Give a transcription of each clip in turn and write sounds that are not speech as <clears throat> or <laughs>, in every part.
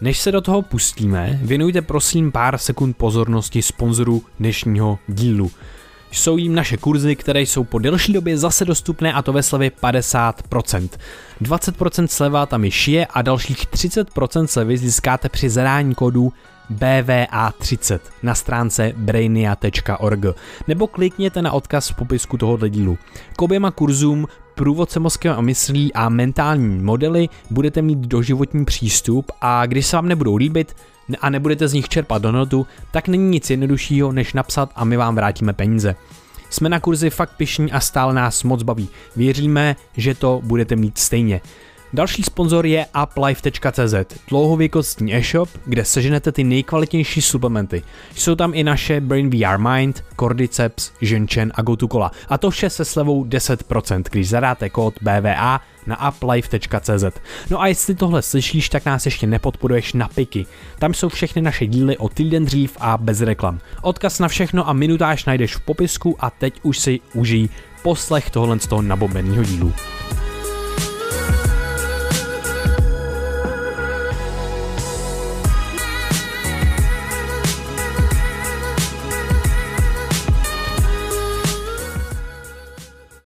Než se do toho pustíme, věnujte prosím pár sekund pozornosti sponzoru dnešního dílu. Jsou jim naše kurzy, které jsou po delší době zase dostupné a to ve slevě 50%. 20% sleva tam již je a dalších 30% slevy získáte při zadání kódu BVA30 na stránce brainia.org nebo klikněte na odkaz v popisku tohoto dílu. K oběma kurzům průvodce mozkem a myslí a mentální modely budete mít doživotní přístup a když se vám nebudou líbit a nebudete z nich čerpat donotu, tak není nic jednoduššího, než napsat a my vám vrátíme peníze. Jsme na kurzi fakt pišní a stále nás moc baví. Věříme, že to budete mít stejně. Další sponzor je uplife.cz, dlouhověkostní e-shop, kde seženete ty nejkvalitnější suplementy. Jsou tam i naše Brain VR Mind, Cordyceps, Ženchen a GoToCola. A to vše se slevou 10%, když zadáte kód BVA na uplife.cz. No a jestli tohle slyšíš, tak nás ještě nepodporuješ na piky. Tam jsou všechny naše díly o týden dřív a bez reklam. Odkaz na všechno a minutáž najdeš v popisku a teď už si užij poslech tohle z toho nabombeného dílu.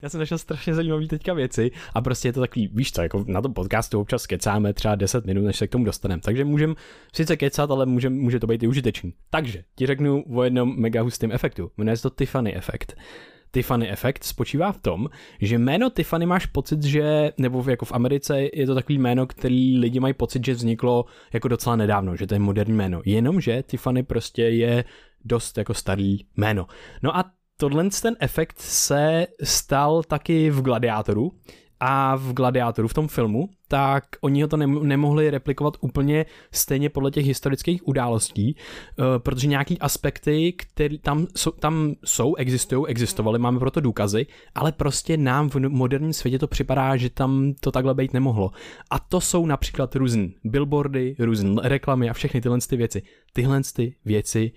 Jsem našel strašně zajímavé teďka věci a prostě je to takový, víš co, jako na tom podcastu občas kecáme třeba 10 minut, než se k tomu dostaneme. Takže můžeme sice kecat, ale můžem, může to být i užitečný. Takže ti řeknu o jednom mega hustém efektu. Jmenuje se to Tiffany efekt. Tiffany efekt spočívá v tom, že jméno Tiffany máš pocit, že, nebo jako v Americe je to takový jméno, který lidi mají pocit, že vzniklo jako docela nedávno, že to je moderní jméno. Jenomže Tiffany prostě je dost jako starý jméno. No a tohle ten efekt se stal taky v Gladiátoru a v Gladiátoru v tom filmu, tak oni ho to nemohli replikovat úplně stejně podle těch historických událostí, uh, protože nějaký aspekty, které tam jsou, tam jsou, existují, existovaly, máme proto důkazy, ale prostě nám v moderním světě to připadá, že tam to takhle být nemohlo. A to jsou například různé billboardy, různé reklamy a všechny tyhle ty věci. Tyhle ty věci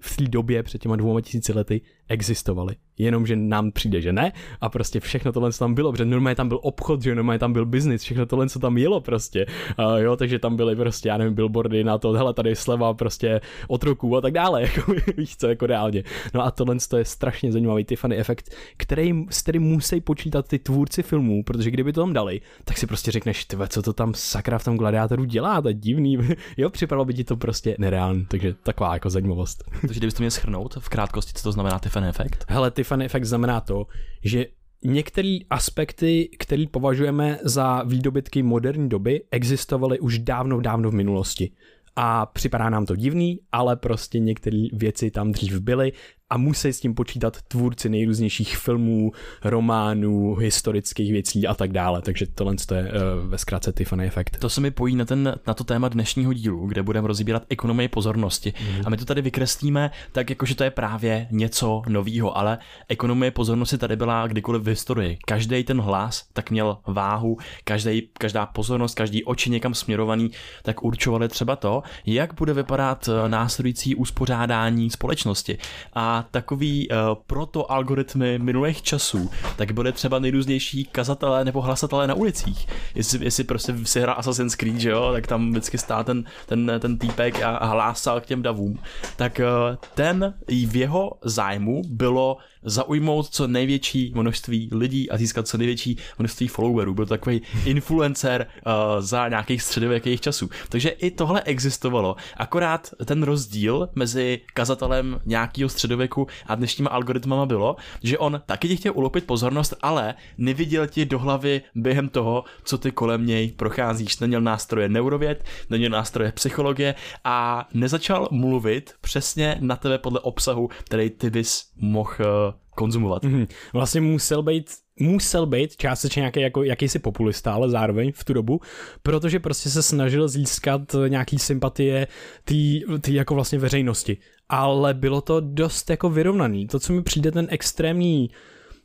v té době před těma dvouma tisíci lety existovaly. Jenomže nám přijde, že ne a prostě všechno tohle tam bylo, protože normálně tam byl obchod, že normálně tam byl biznis, všechno tohle, co tam jelo prostě. Uh, jo, takže tam byly prostě, já nevím, billboardy na to, hele, tady sleva prostě otroků a tak dále, <laughs> jako víš co, jako reálně. No a tohle to je strašně zajímavý Tiffany efekt, který, s kterým musí počítat ty tvůrci filmů, protože kdyby to tam dali, tak si prostě řekneš, tve, co to tam sakra v tom gladiátoru dělá, to je divný. <laughs> jo, připadalo by ti to prostě nereálný, takže taková jako zajímavost. takže kdybyste měl schrnout v krátkosti, co to znamená Tiffany efekt? Hele, Tiffany efekt znamená to, že některé aspekty, které považujeme za výdobytky moderní doby, existovaly už dávno, dávno v minulosti. A připadá nám to divný, ale prostě některé věci tam dřív byly a musí s tím počítat tvůrci nejrůznějších filmů, románů, historických věcí a tak dále. Takže tohle je uh, ve zkratce Tiffany efekt. To se mi pojí na, ten, na to téma dnešního dílu, kde budeme rozbírat ekonomii pozornosti. Mm. A my to tady vykreslíme tak, jako že to je právě něco novýho, ale ekonomie pozornosti tady byla kdykoliv v historii. Každý ten hlas tak měl váhu, každý, každá pozornost, každý oči někam směrovaný, tak určovali třeba to, jak bude vypadat eh, následující uspořádání společnosti. A takový uh, proto algoritmy minulých časů, tak byly třeba nejrůznější kazatelé nebo hlasatelé na ulicích. Jestli, jestli prostě si hra Assassin's Creed, že jo, tak tam vždycky stál ten, ten, ten týpek a, a hlásal k těm davům. Tak uh, ten v jeho zájmu bylo zaujmout co největší množství lidí a získat co největší množství followerů. Byl takový influencer uh, za nějakých středověkých časů. Takže i tohle existovalo, akorát ten rozdíl mezi kazatelem nějakého středověku a dnešníma algoritmama bylo, že on taky ti chtěl ulopit pozornost, ale neviděl ti do hlavy během toho, co ty kolem něj procházíš. Neměl nástroje neurověd, neměl nástroje psychologie a nezačal mluvit přesně na tebe podle obsahu, který ty bys mohl uh, konzumovat. Mm-hmm. Vlastně musel být musel být částečně nějaký jako jakýsi populista, ale zároveň v tu dobu, protože prostě se snažil získat nějaký sympatie té jako vlastně veřejnosti. Ale bylo to dost jako vyrovnaný. To, co mi přijde ten extrémní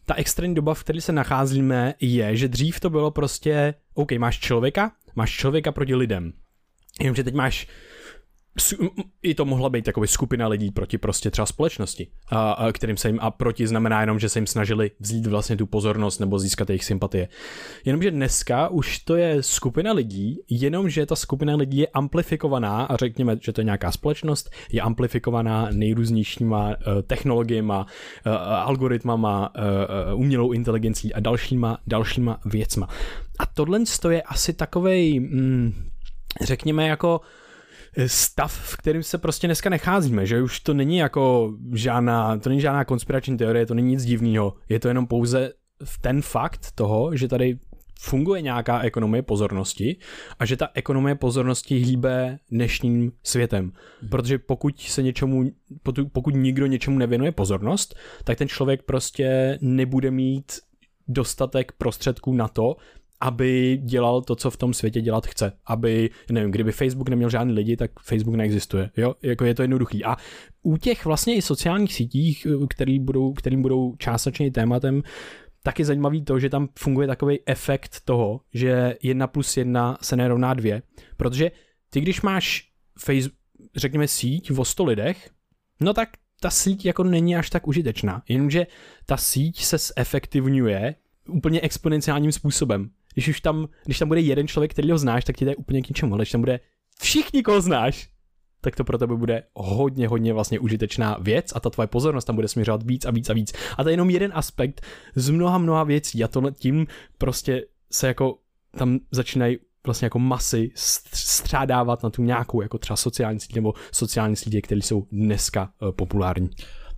ta extrémní doba, v které se nacházíme, je, že dřív to bylo prostě, OK, máš člověka, máš člověka proti lidem. Jenomže teď máš i to mohla být takový skupina lidí proti prostě třeba společnosti, a, a kterým se jim, a proti znamená jenom, že se jim snažili vzít vlastně tu pozornost nebo získat jejich sympatie. Jenomže dneska už to je skupina lidí, jenomže ta skupina lidí je amplifikovaná a řekněme, že to je nějaká společnost, je amplifikovaná nejrůznějšíma uh, technologiemi, uh, algoritmama, uh, umělou inteligencí a dalšíma, dalšíma věcma. A tohle je asi takovej, mm, řekněme jako stav, v kterém se prostě dneska necházíme, že už to není jako žádná, to není žádná konspirační teorie, to není nic divného, je to jenom pouze ten fakt toho, že tady funguje nějaká ekonomie pozornosti a že ta ekonomie pozornosti hýbe dnešním světem. Mhm. Protože pokud se něčemu, pokud nikdo něčemu nevěnuje pozornost, tak ten člověk prostě nebude mít dostatek prostředků na to, aby dělal to, co v tom světě dělat chce. Aby, nevím, kdyby Facebook neměl žádný lidi, tak Facebook neexistuje. Jo, jako je to jednoduchý. A u těch vlastně i sociálních sítích, který budou, kterým budou částečně tématem, tak je zajímavý to, že tam funguje takový efekt toho, že jedna plus jedna se nerovná dvě, protože ty, když máš Facebook, řekněme síť o 100 lidech, no tak ta síť jako není až tak užitečná, jenomže ta síť se zefektivňuje úplně exponenciálním způsobem když už tam, když tam bude jeden člověk, který ho znáš, tak ti to je úplně k ničemu, ale když tam bude všichni, koho znáš, tak to pro tebe bude hodně, hodně vlastně užitečná věc a ta tvoje pozornost tam bude směřovat víc a víc a víc. A to je jenom jeden aspekt z mnoha, mnoha věcí a tohle tím prostě se jako tam začínají vlastně jako masy střádávat na tu nějakou jako třeba sociální síť nebo sociální sítě, které jsou dneska uh, populární.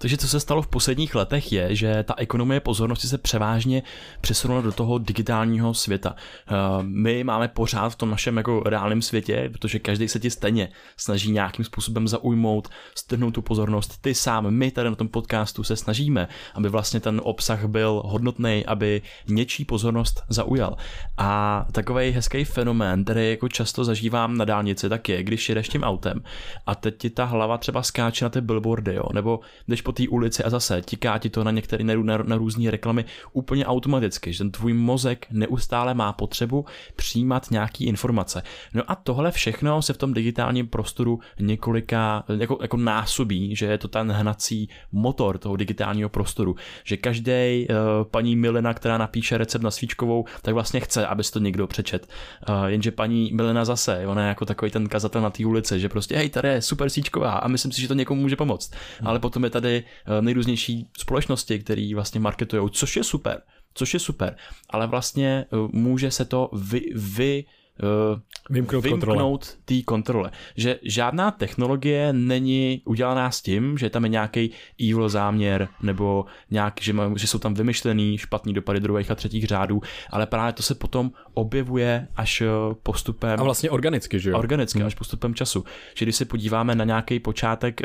Takže co se stalo v posledních letech je, že ta ekonomie pozornosti se převážně přesunula do toho digitálního světa. Eh, my máme pořád v tom našem jako reálném světě, protože každý se ti stejně snaží nějakým způsobem zaujmout, strhnout tu pozornost. Ty sám, my tady na tom podcastu se snažíme, aby vlastně ten obsah byl hodnotný, aby něčí pozornost zaujal. A takový hezký fenomén, který jako často zažívám na dálnici, tak je, když jedeš tím autem a teď ti ta hlava třeba skáče na ty billboardy, jo, nebo když po té ulici a zase tiká ti to na některé na, na, na různé reklamy úplně automaticky, že ten tvůj mozek neustále má potřebu přijímat nějaký informace. No a tohle všechno se v tom digitálním prostoru několika jako, jako násobí, že je to ten hnací motor toho digitálního prostoru, že každý uh, paní Milena, která napíše recept na svíčkovou, tak vlastně chce, aby to někdo přečet. Uh, jenže paní Milena zase, ona je jako takový ten kazatel na té ulici, že prostě hej, tady je super svíčková a myslím si, že to někomu může pomoct. Hmm. Ale potom je tady Eh, nejrůznější společnosti, které vlastně marketují, což je super, což je super, ale vlastně eh, může se to vy, vy uh, vymknout, vymknout té kontrole. Že žádná technologie není udělaná s tím, že tam je nějaký evil záměr nebo nějak, že, má, že jsou tam vymyšlený špatný dopady druhých a třetích řádů, ale právě to se potom objevuje až eh, postupem. A vlastně organicky, že jo? Organicky, hmm. až postupem času. Že když se podíváme na nějaký počátek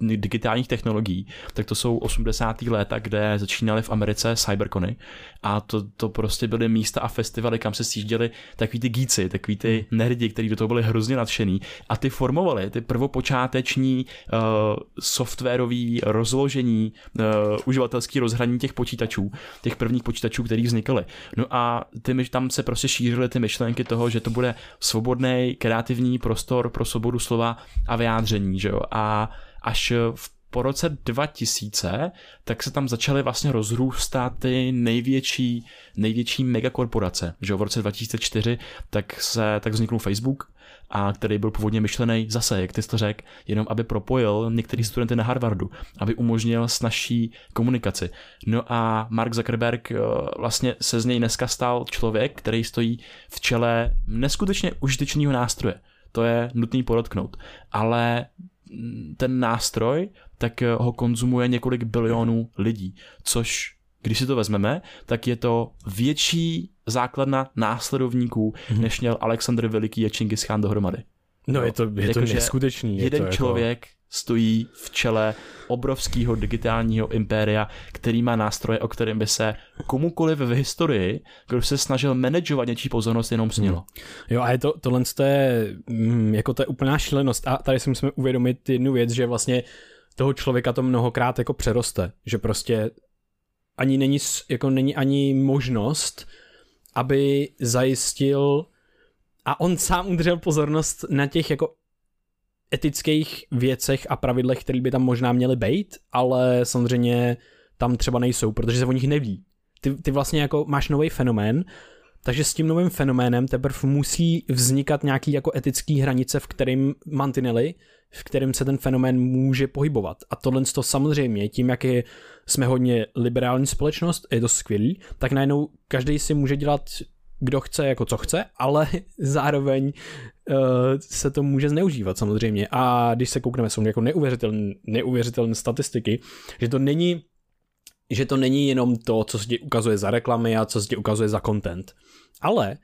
uh, digitálních technologií, tak to jsou 80. léta, kde začínaly v Americe cyberkony a to, to prostě byly místa a festivaly, kam se sjížděli takový ty gíci, takový ty nerdi, kteří do toho byli hrozně nadšený a ty formovali ty prvopočáteční uh, softwarový rozložení, uh, uživatelský rozhraní těch počítačů, těch prvních počítačů, který vznikaly. No a ty, tam se prostě šířily ty myšlenky toho, že to bude svobodný, kreativní prostor pro svobodu slova a vyjádření, že jo? A až v po roce 2000, tak se tam začaly vlastně rozrůstat ty největší, největší megakorporace. Že v roce 2004 tak se tak vzniknul Facebook, a který byl původně myšlený zase, jak ty jsi to řekl, jenom aby propojil některý studenty na Harvardu, aby umožnil snažší komunikaci. No a Mark Zuckerberg eh, vlastně se z něj dneska stal člověk, který stojí v čele neskutečně užitečného nástroje. To je nutný podotknout. Ale ten nástroj, tak eh, ho konzumuje několik bilionů lidí, což když si to vezmeme, tak je to větší základna následovníků, mm-hmm. než měl Alexandr Veliký a Čingis Khan dohromady. No, je to, je jako, to neskutečný. Jeden je to člověk jako... stojí v čele obrovského digitálního impéria, který má nástroje, o kterém by se komukoliv v historii, kdo se snažil manažovat něčí pozornost, jenom snělo. Hmm. Jo a je to, tohle je, mm, jako to je úplná šílenost a tady si musíme uvědomit jednu věc, že vlastně toho člověka to mnohokrát jako přeroste, že prostě ani není, jako není ani možnost, aby zajistil a on sám udržel pozornost na těch jako etických věcech a pravidlech, které by tam možná měly být, ale samozřejmě tam třeba nejsou, protože se o nich neví. Ty, ty vlastně jako máš nový fenomén, takže s tím novým fenoménem teprve musí vznikat nějaký jako etický hranice, v kterým mantinely, v kterým se ten fenomén může pohybovat. A tohle to samozřejmě, tím jak je, jsme hodně liberální společnost, je to skvělý, tak najednou každý si může dělat kdo chce jako co chce, ale <laughs> zároveň uh, se to může zneužívat samozřejmě. A když se koukneme, jsou jako neuvěřitelné, neuvěřitelné statistiky, že to není že to není jenom to, co se ti ukazuje za reklamy a co se ti ukazuje za content. Ale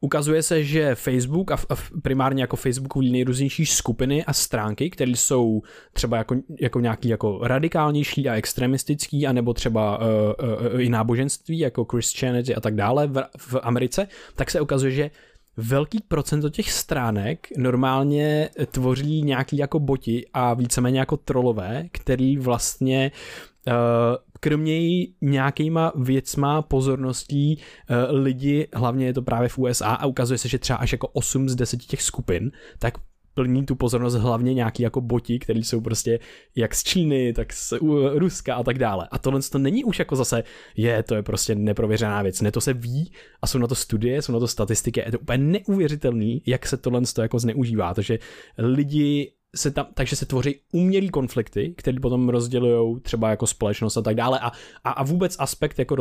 ukazuje se, že Facebook a, primárně jako Facebookový nejrůznější skupiny a stránky, které jsou třeba jako, jako nějaký jako radikálnější a extremistický, anebo třeba uh, uh, i náboženství, jako Christianity a tak dále v, v Americe, tak se ukazuje, že velký procento těch stránek normálně tvoří nějaký jako boti a víceméně jako trolové, který vlastně uh, kromě nějakýma věcma, pozorností uh, lidi, hlavně je to právě v USA a ukazuje se, že třeba až jako 8 z 10 těch skupin, tak plní tu pozornost hlavně nějaký jako boti, který jsou prostě jak z Číny, tak z Ruska a tak dále. A tohle to není už jako zase, je, to je prostě neprověřená věc. Ne, to se ví a jsou na to studie, jsou na to statistiky. Je to úplně neuvěřitelný, jak se tohle to jako zneužívá. Takže lidi se tam, takže se tvoří umělý konflikty, které potom rozdělují třeba jako společnost a tak dále a, a, a vůbec aspekt jako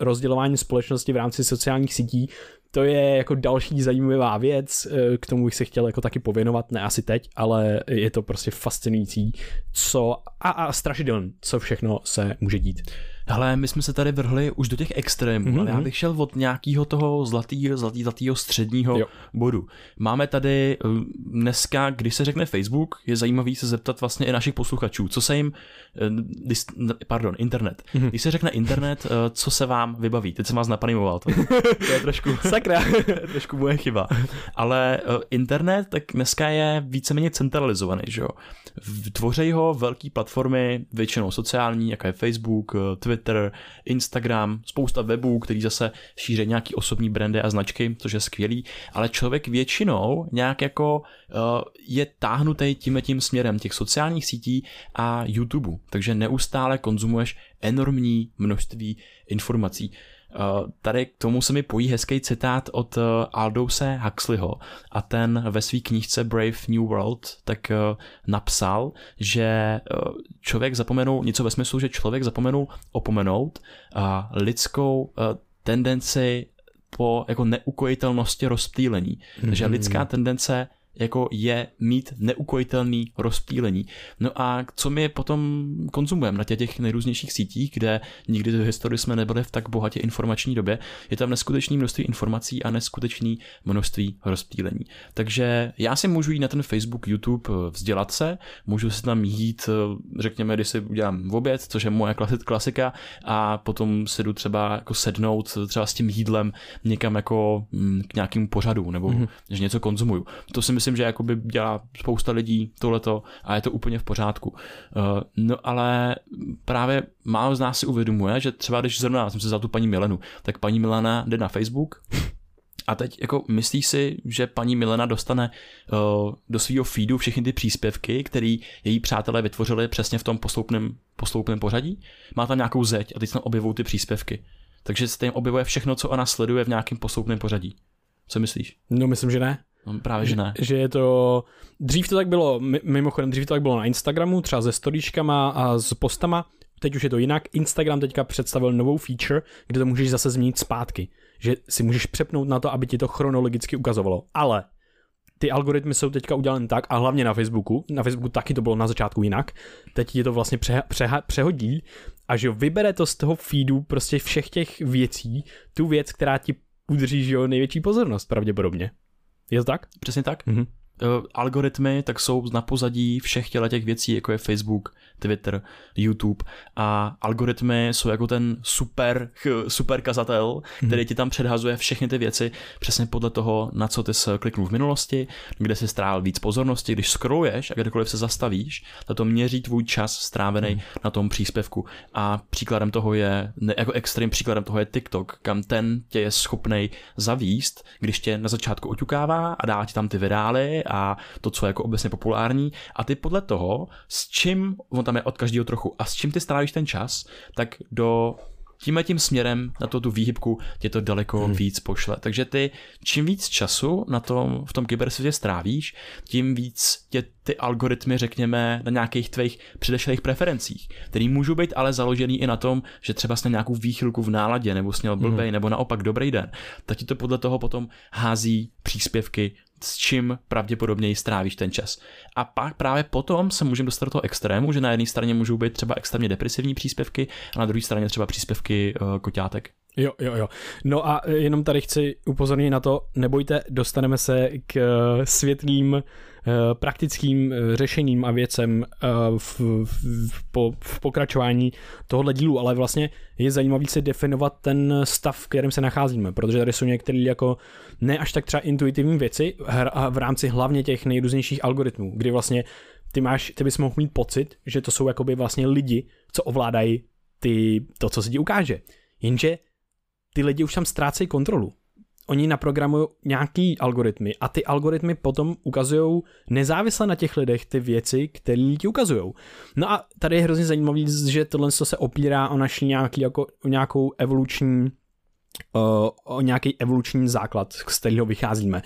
rozdělování společnosti v rámci sociálních sítí, to je jako další zajímavá věc, eh, k tomu bych se chtěl jako taky pověnovat, ne asi teď, ale je to prostě fascinující, co a, a strašidelný, co všechno se může dít. Hele, my jsme se tady vrhli už do těch extrémů, mm-hmm. ale já mhm. bych šel od nějakého toho zlatého, zlatý, zlatýho středního jo. bodu. Máme tady eh, dneska, když se řekne Facebook, je zajímavý se zeptat vlastně i našich posluchačů, co se jim, eh, pardon, internet. Mm-hmm. Když se řekne internet, eh, co se vám vybaví? Teď jsem vás napanimoval. To, to je trošku, <laughs> Sakra. <laughs> trošku moje chyba. Ale internet tak dneska je víceméně centralizovaný, že jo? Tvoří ho velké platformy, většinou sociální, jako je Facebook, Twitter, Twitter, Instagram, spousta webů, který zase šíří nějaký osobní brandy a značky, což je skvělý, ale člověk většinou nějak jako uh, je táhnutý tím tím směrem těch sociálních sítí a YouTube, takže neustále konzumuješ enormní množství informací. Eh, tady k tomu se mi pojí hezký citát od eh, Aldouse Huxleyho a ten ve své knížce Brave New World tak eh, napsal, že člověk zapomenul, něco ve smyslu, že člověk zapomenul opomenout lidskou tendenci po jako neukojitelnosti rozptýlení. Mm-hmm. Takže lidská tendence jako je mít neukojitelný rozptýlení. No a co my potom konzumujeme na těch, těch nejrůznějších sítích, kde nikdy v historii jsme nebyli v tak bohatě informační době, je tam neskutečné množství informací a neskutečné množství rozptýlení. Takže já si můžu jít na ten Facebook, YouTube vzdělat se, můžu si tam jít, řekněme, když si udělám v oběd, což je moje klasika, a potom se jdu třeba jako sednout třeba s tím jídlem někam jako mm, k nějakému pořadu, nebo mm-hmm. že něco konzumuju. To si myslím, myslím, že jakoby dělá spousta lidí tohleto a je to úplně v pořádku. Uh, no ale právě málo z nás si uvědomuje, že třeba když zrovna jsem se za tu paní Milenu, tak paní Milena jde na Facebook a teď jako myslíš si, že paní Milena dostane uh, do svého feedu všechny ty příspěvky, které její přátelé vytvořili přesně v tom posloupném, posloupném pořadí? Má tam nějakou zeď a teď tam objevují ty příspěvky. Takže se tam objevuje všechno, co ona sleduje v nějakém posloupném pořadí. Co myslíš? No myslím, že ne. No, právě, že ne. Že je to, dřív to tak bylo, mimochodem dřív to tak bylo na Instagramu, třeba se storíčkama a s postama, teď už je to jinak. Instagram teďka představil novou feature, kde to můžeš zase změnit zpátky. Že si můžeš přepnout na to, aby ti to chronologicky ukazovalo. Ale ty algoritmy jsou teďka udělané tak, a hlavně na Facebooku, na Facebooku taky to bylo na začátku jinak, teď ti to vlastně pře, pře, přehodí a že vybere to z toho feedu prostě všech těch věcí, tu věc, která ti udrží že jo, největší pozornost pravděpodobně. Je to tak? Přesně tak. Mm-hmm. algoritmy tak jsou na pozadí všech těle těch věcí, jako je Facebook, Twitter, YouTube a algoritmy jsou jako ten super, super kazatel, který mhm. ti tam předhazuje všechny ty věci přesně podle toho, na co ty jsi kliknul v minulosti, kde jsi strávil víc pozornosti, když scrolluješ a kdekoliv se zastavíš, to to měří tvůj čas strávený hmm. na tom příspěvku. A příkladem toho je, ne, jako extrém příkladem toho je TikTok, kam ten tě je schopný zavíst, když tě na začátku oťukává a dá ti tam ty virály a to, co je jako obecně populární a ty podle toho, s čím, on tam je od každého trochu, a s čím ty strávíš ten čas, tak do tímhle tím směrem na to tu výhybku tě to daleko hmm. víc pošle. Takže ty čím víc času na tom, v tom kybersvětě strávíš, tím víc tě ty algoritmy, řekněme, na nějakých tvých předešlých preferencích, který můžou být ale založený i na tom, že třeba jsi nějakou výchylku v náladě, nebo sněl blbej, hmm. nebo naopak dobrý den, tak ti to podle toho potom hází příspěvky s čím pravděpodobněji strávíš ten čas. A pak právě potom se můžeme dostat do toho extrému, že na jedné straně můžou být třeba extrémně depresivní příspěvky a na druhé straně třeba příspěvky uh, koťátek. Jo, jo, jo. No a jenom tady chci upozornit na to, nebojte, dostaneme se k eh, světlým Eh, praktickým eh, řešením a věcem eh, v, v, v, v pokračování tohohle dílu, ale vlastně je zajímavý si definovat ten stav, v kterém se nacházíme, protože tady jsou některé jako ne až tak třeba intuitivní věci v rámci hlavně těch nejrůznějších algoritmů, kdy vlastně ty máš, ty bys mohl mít pocit, že to jsou jakoby vlastně lidi, co ovládají ty, to, co se ti ukáže. Jenže ty lidi už tam ztrácejí kontrolu oni naprogramují nějaký algoritmy a ty algoritmy potom ukazují nezávisle na těch lidech ty věci, které ti ukazují. No a tady je hrozně zajímavý, že tohle se opírá o naši nějaký, jako, o nějakou evoluční o nějaký evoluční základ, z kterého vycházíme.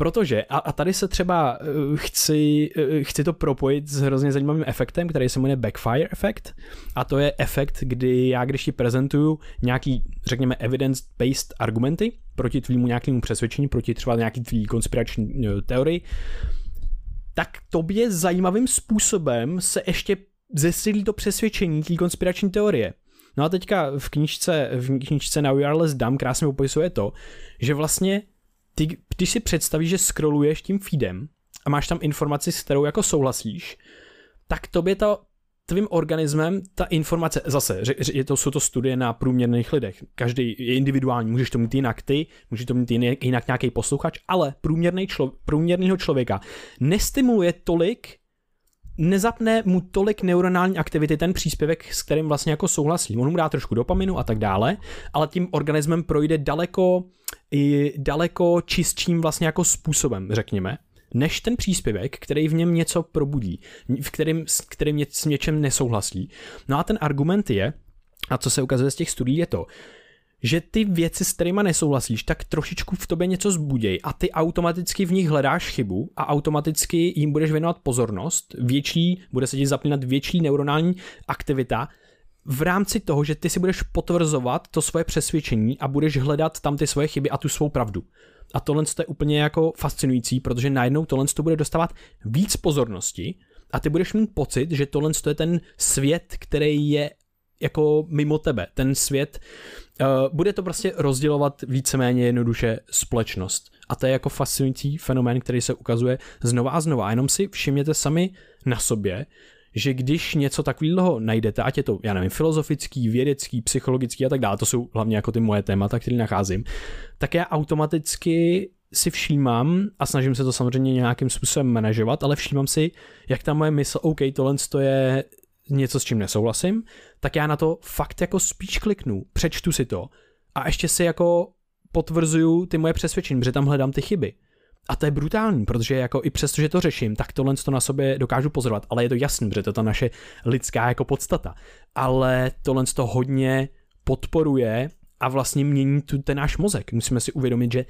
Protože, a, a tady se třeba uh, chci, uh, chci to propojit s hrozně zajímavým efektem, který se jmenuje backfire efekt. A to je efekt, kdy já, když ti prezentuju nějaký, řekněme, evidence-based argumenty proti tvýmu nějakému přesvědčení, proti třeba nějaký tvý konspirační uh, teorii, tak tobě zajímavým způsobem se ještě zesilí to přesvědčení té konspirační teorie. No a teďka v knižce, v knižce na Wireless Dam krásně popisuje to, že vlastně ty, když si představíš, že scrolluješ tím feedem a máš tam informaci, s kterou jako souhlasíš, tak tobě to tvým organismem ta informace, zase, je to, jsou to studie na průměrných lidech, každý je individuální, můžeš to mít jinak ty, můžeš to mít jinak nějaký posluchač, ale průměrný člo, průměrného člověka nestimuluje tolik nezapne mu tolik neuronální aktivity ten příspěvek, s kterým vlastně jako souhlasí. On mu dá trošku dopaminu a tak dále, ale tím organismem projde daleko, i daleko čistším vlastně jako způsobem, řekněme, než ten příspěvek, který v něm něco probudí, v kterým, s kterým s něčem nesouhlasí. No a ten argument je, a co se ukazuje z těch studií, je to, že ty věci, s kterými nesouhlasíš, tak trošičku v tobě něco zbuděj a ty automaticky v nich hledáš chybu a automaticky jim budeš věnovat pozornost, větší, bude se ti zapínat větší neuronální aktivita v rámci toho, že ty si budeš potvrzovat to svoje přesvědčení a budeš hledat tam ty svoje chyby a tu svou pravdu. A tohle je úplně jako fascinující, protože najednou tohle to bude dostávat víc pozornosti a ty budeš mít pocit, že tohle je ten svět, který je jako mimo tebe. Ten svět, uh, bude to prostě rozdělovat víceméně jednoduše společnost. A to je jako fascinující fenomén, který se ukazuje znova a znova. A jenom si všimněte sami na sobě, že když něco takového najdete, ať je to, já nevím, filozofický, vědecký, psychologický a tak dále, to jsou hlavně jako ty moje témata, které nacházím, tak já automaticky si všímám a snažím se to samozřejmě nějakým způsobem manažovat, ale všímám si, jak ta moje mysl, OK, tohle je něco, s čím nesouhlasím, tak já na to fakt jako spíš kliknu, přečtu si to a ještě si jako potvrzuju ty moje přesvědčení, protože tam hledám ty chyby. A to je brutální, protože jako i přesto, že to řeším, tak tohle to na sobě dokážu pozorovat, ale je to jasný, protože to je ta naše lidská jako podstata. Ale tohle to hodně podporuje a vlastně mění tu ten náš mozek. Musíme si uvědomit, že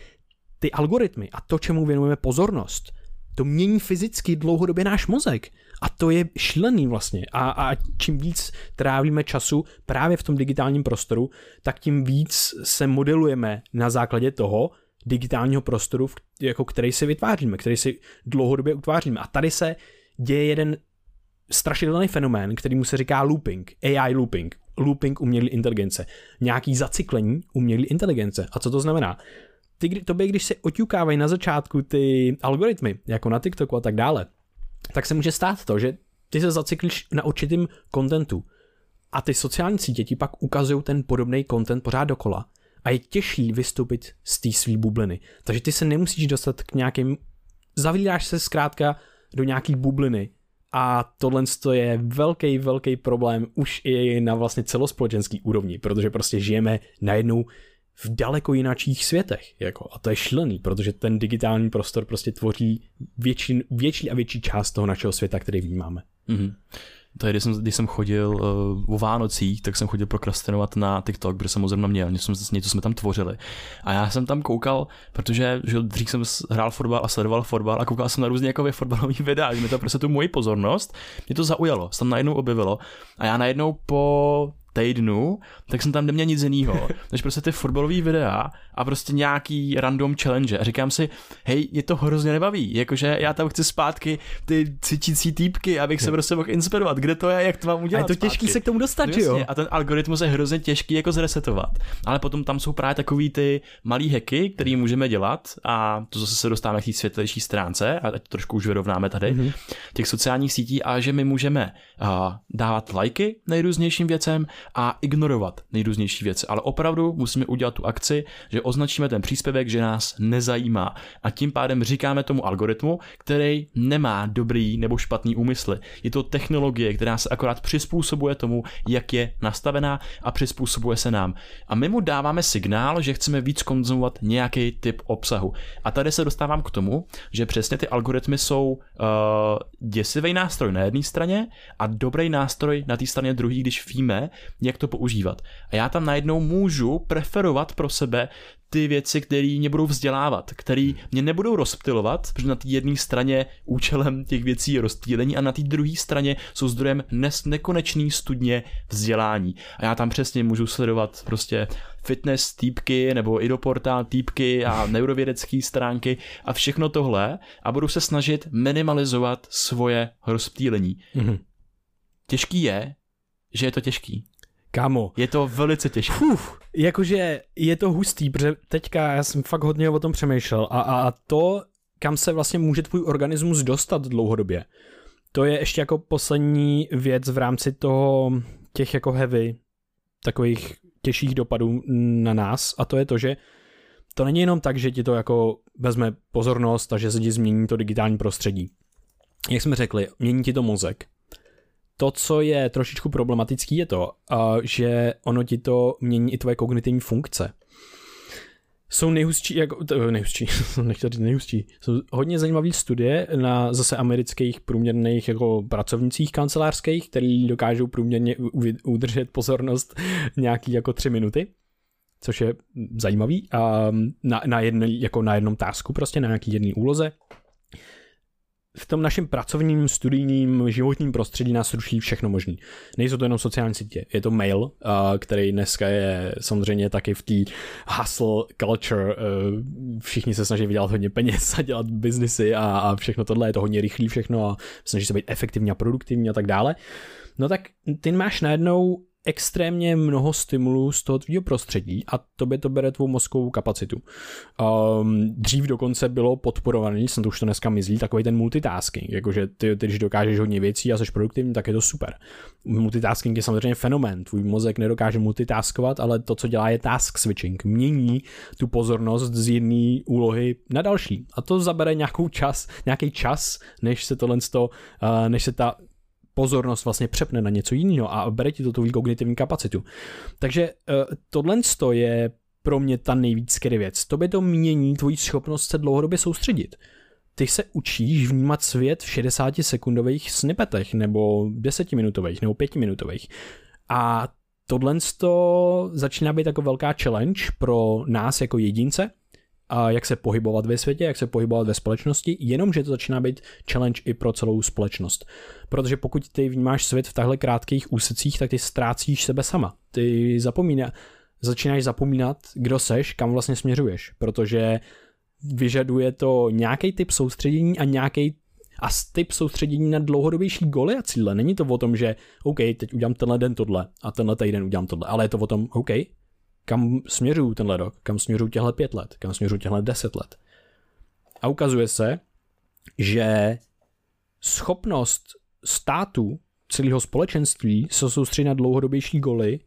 ty algoritmy a to, čemu věnujeme pozornost, to mění fyzicky dlouhodobě náš mozek. A to je šílený vlastně. A, a čím víc trávíme času právě v tom digitálním prostoru, tak tím víc se modelujeme na základě toho digitálního prostoru, jako který si vytváříme, který si dlouhodobě utváříme. A tady se děje jeden strašidelný fenomén, který mu se říká looping, AI looping, looping umělé inteligence, nějaký zacyklení umělé inteligence. A co to znamená? Ty, tobě, když se oťukávají na začátku ty algoritmy, jako na TikToku a tak dále, tak se může stát to, že ty se zacyklíš na určitým kontentu. A ty sociální sítě ti pak ukazují ten podobný content pořád dokola. A je těžší vystoupit z té své bubliny. Takže ty se nemusíš dostat k nějakým, zavíráš se zkrátka do nějaký bubliny. A tohle je velký, velký problém už i na vlastně celospolečenský úrovni, protože prostě žijeme najednou v daleko jináčích světech. Jako, a to je šílený, protože ten digitální prostor prostě tvoří větší, větší a větší část toho našeho světa, který vnímáme. Mm-hmm. To je, když jsem, když jsem chodil uh, o Vánocích, tak jsem chodil prokrastinovat na TikTok, protože jsem ho zrovna měl, něco, něco jsme tam tvořili. A já jsem tam koukal, protože že dřív jsem hrál fotbal a sledoval fotbal a koukal jsem na různě jako fotbalový videa, že mi to prostě tu moji pozornost, mě to zaujalo, se tam najednou objevilo. A já najednou po týdnu, tak jsem tam neměl nic jiného, <laughs> než prostě ty fotbalové videa a prostě nějaký random challenge. A říkám si, hej, je to hrozně nebaví, jakože já tam chci zpátky ty cítící týpky, abych se prostě mohl inspirovat, kde to je, jak to mám udělat. A je to zpátky. těžký se k tomu dostat, no, jo? A ten algoritmus je hrozně těžký jako zresetovat. Ale potom tam jsou právě takový ty malý hacky, který můžeme dělat a to zase se dostáváme k té světlejší stránce a teď trošku už vyrovnáme tady mm-hmm. těch sociálních sítí a že my můžeme uh, dávat lajky nejrůznějším věcem, a ignorovat nejrůznější věci. Ale opravdu musíme udělat tu akci, že označíme ten příspěvek, že nás nezajímá. A tím pádem říkáme tomu algoritmu, který nemá dobrý nebo špatný úmysly. Je to technologie, která se akorát přizpůsobuje tomu, jak je nastavená a přizpůsobuje se nám. A my mu dáváme signál, že chceme víc konzumovat nějaký typ obsahu. A tady se dostávám k tomu, že přesně ty algoritmy jsou uh, děsivý nástroj na jedné straně a dobrý nástroj na té straně druhý, když víme, jak to používat. A já tam najednou můžu preferovat pro sebe ty věci, které mě budou vzdělávat, které mě nebudou rozptilovat, protože na té jedné straně účelem těch věcí je rozptýlení a na té druhé straně jsou zdrojem nes- nekonečný studně vzdělání. A já tam přesně můžu sledovat prostě fitness týpky nebo i do portál týpky a <laughs> neurovědecké stránky a všechno tohle a budu se snažit minimalizovat svoje rozptýlení. Mm-hmm. Těžký je, že je to těžký. Kámo. Je to velice těžké. Uf, jakože je to hustý, protože teďka já jsem fakt hodně o tom přemýšlel a, a, a to, kam se vlastně může tvůj organismus dostat dlouhodobě, to je ještě jako poslední věc v rámci toho těch jako heavy, takových těžších dopadů na nás a to je to, že to není jenom tak, že ti to jako vezme pozornost a že se ti změní to digitální prostředí. Jak jsme řekli, mění ti to mozek, to, co je trošičku problematický, je to, že ono ti to mění i tvoje kognitivní funkce. Jsou nejhustší, jako, nejhustší, <laughs> nechci říct nejhustší, jsou hodně zajímavé studie na zase amerických průměrných jako pracovnicích kancelářských, který dokážou průměrně udržet pozornost nějaký jako tři minuty což je zajímavý, a na, na, jedno, jako na jednom tásku, prostě na nějaký jedné úloze v tom našem pracovním, studijním, životním prostředí nás ruší všechno možné. Nejsou to jenom sociální sítě, je to mail, který dneska je samozřejmě taky v té hustle culture. Všichni se snaží vydělat hodně peněz a dělat biznesy a, a všechno tohle, je to hodně rychlý všechno a snaží se být efektivní a produktivní a tak dále. No tak ty máš najednou extrémně mnoho stimulů z toho tvýho prostředí a tobě to bere tvou mozkovou kapacitu. Um, dřív dokonce bylo podporovaný, to už to dneska mizí, takový ten multitasking, jakože ty, ty, když dokážeš hodně věcí a jsi produktivní, tak je to super. Multitasking je samozřejmě fenomén, tvůj mozek nedokáže multitaskovat, ale to, co dělá, je task switching. Mění tu pozornost z jedné úlohy na další. A to zabere nějakou čas, nějaký čas, než se tohle, uh, než se ta pozornost vlastně přepne na něco jiného a bere ti to tu kognitivní kapacitu. Takže uh, tohle je pro mě ta nejvíc skry věc. by to mění tvoji schopnost se dlouhodobě soustředit. Ty se učíš vnímat svět v 60 sekundových snippetech, nebo 10 minutových, nebo 5 minutových. A tohle začíná být jako velká challenge pro nás jako jedince, a jak se pohybovat ve světě, jak se pohybovat ve společnosti, jenomže to začíná být challenge i pro celou společnost. Protože pokud ty vnímáš svět v takhle krátkých úsecích, tak ty ztrácíš sebe sama. Ty zapomíná, začínáš zapomínat, kdo seš, kam vlastně směřuješ, protože vyžaduje to nějaký typ soustředění a nějaký a typ soustředění na dlouhodobější goly a cíle. Není to o tom, že OK, teď udělám tenhle den tohle a tenhle týden udělám tohle, ale je to o tom, OK, kam směřuju tenhle rok, kam směřuju těhle pět let, kam směřuju těhle deset let. A ukazuje se, že schopnost státu, celého společenství se soustředit na dlouhodobější goly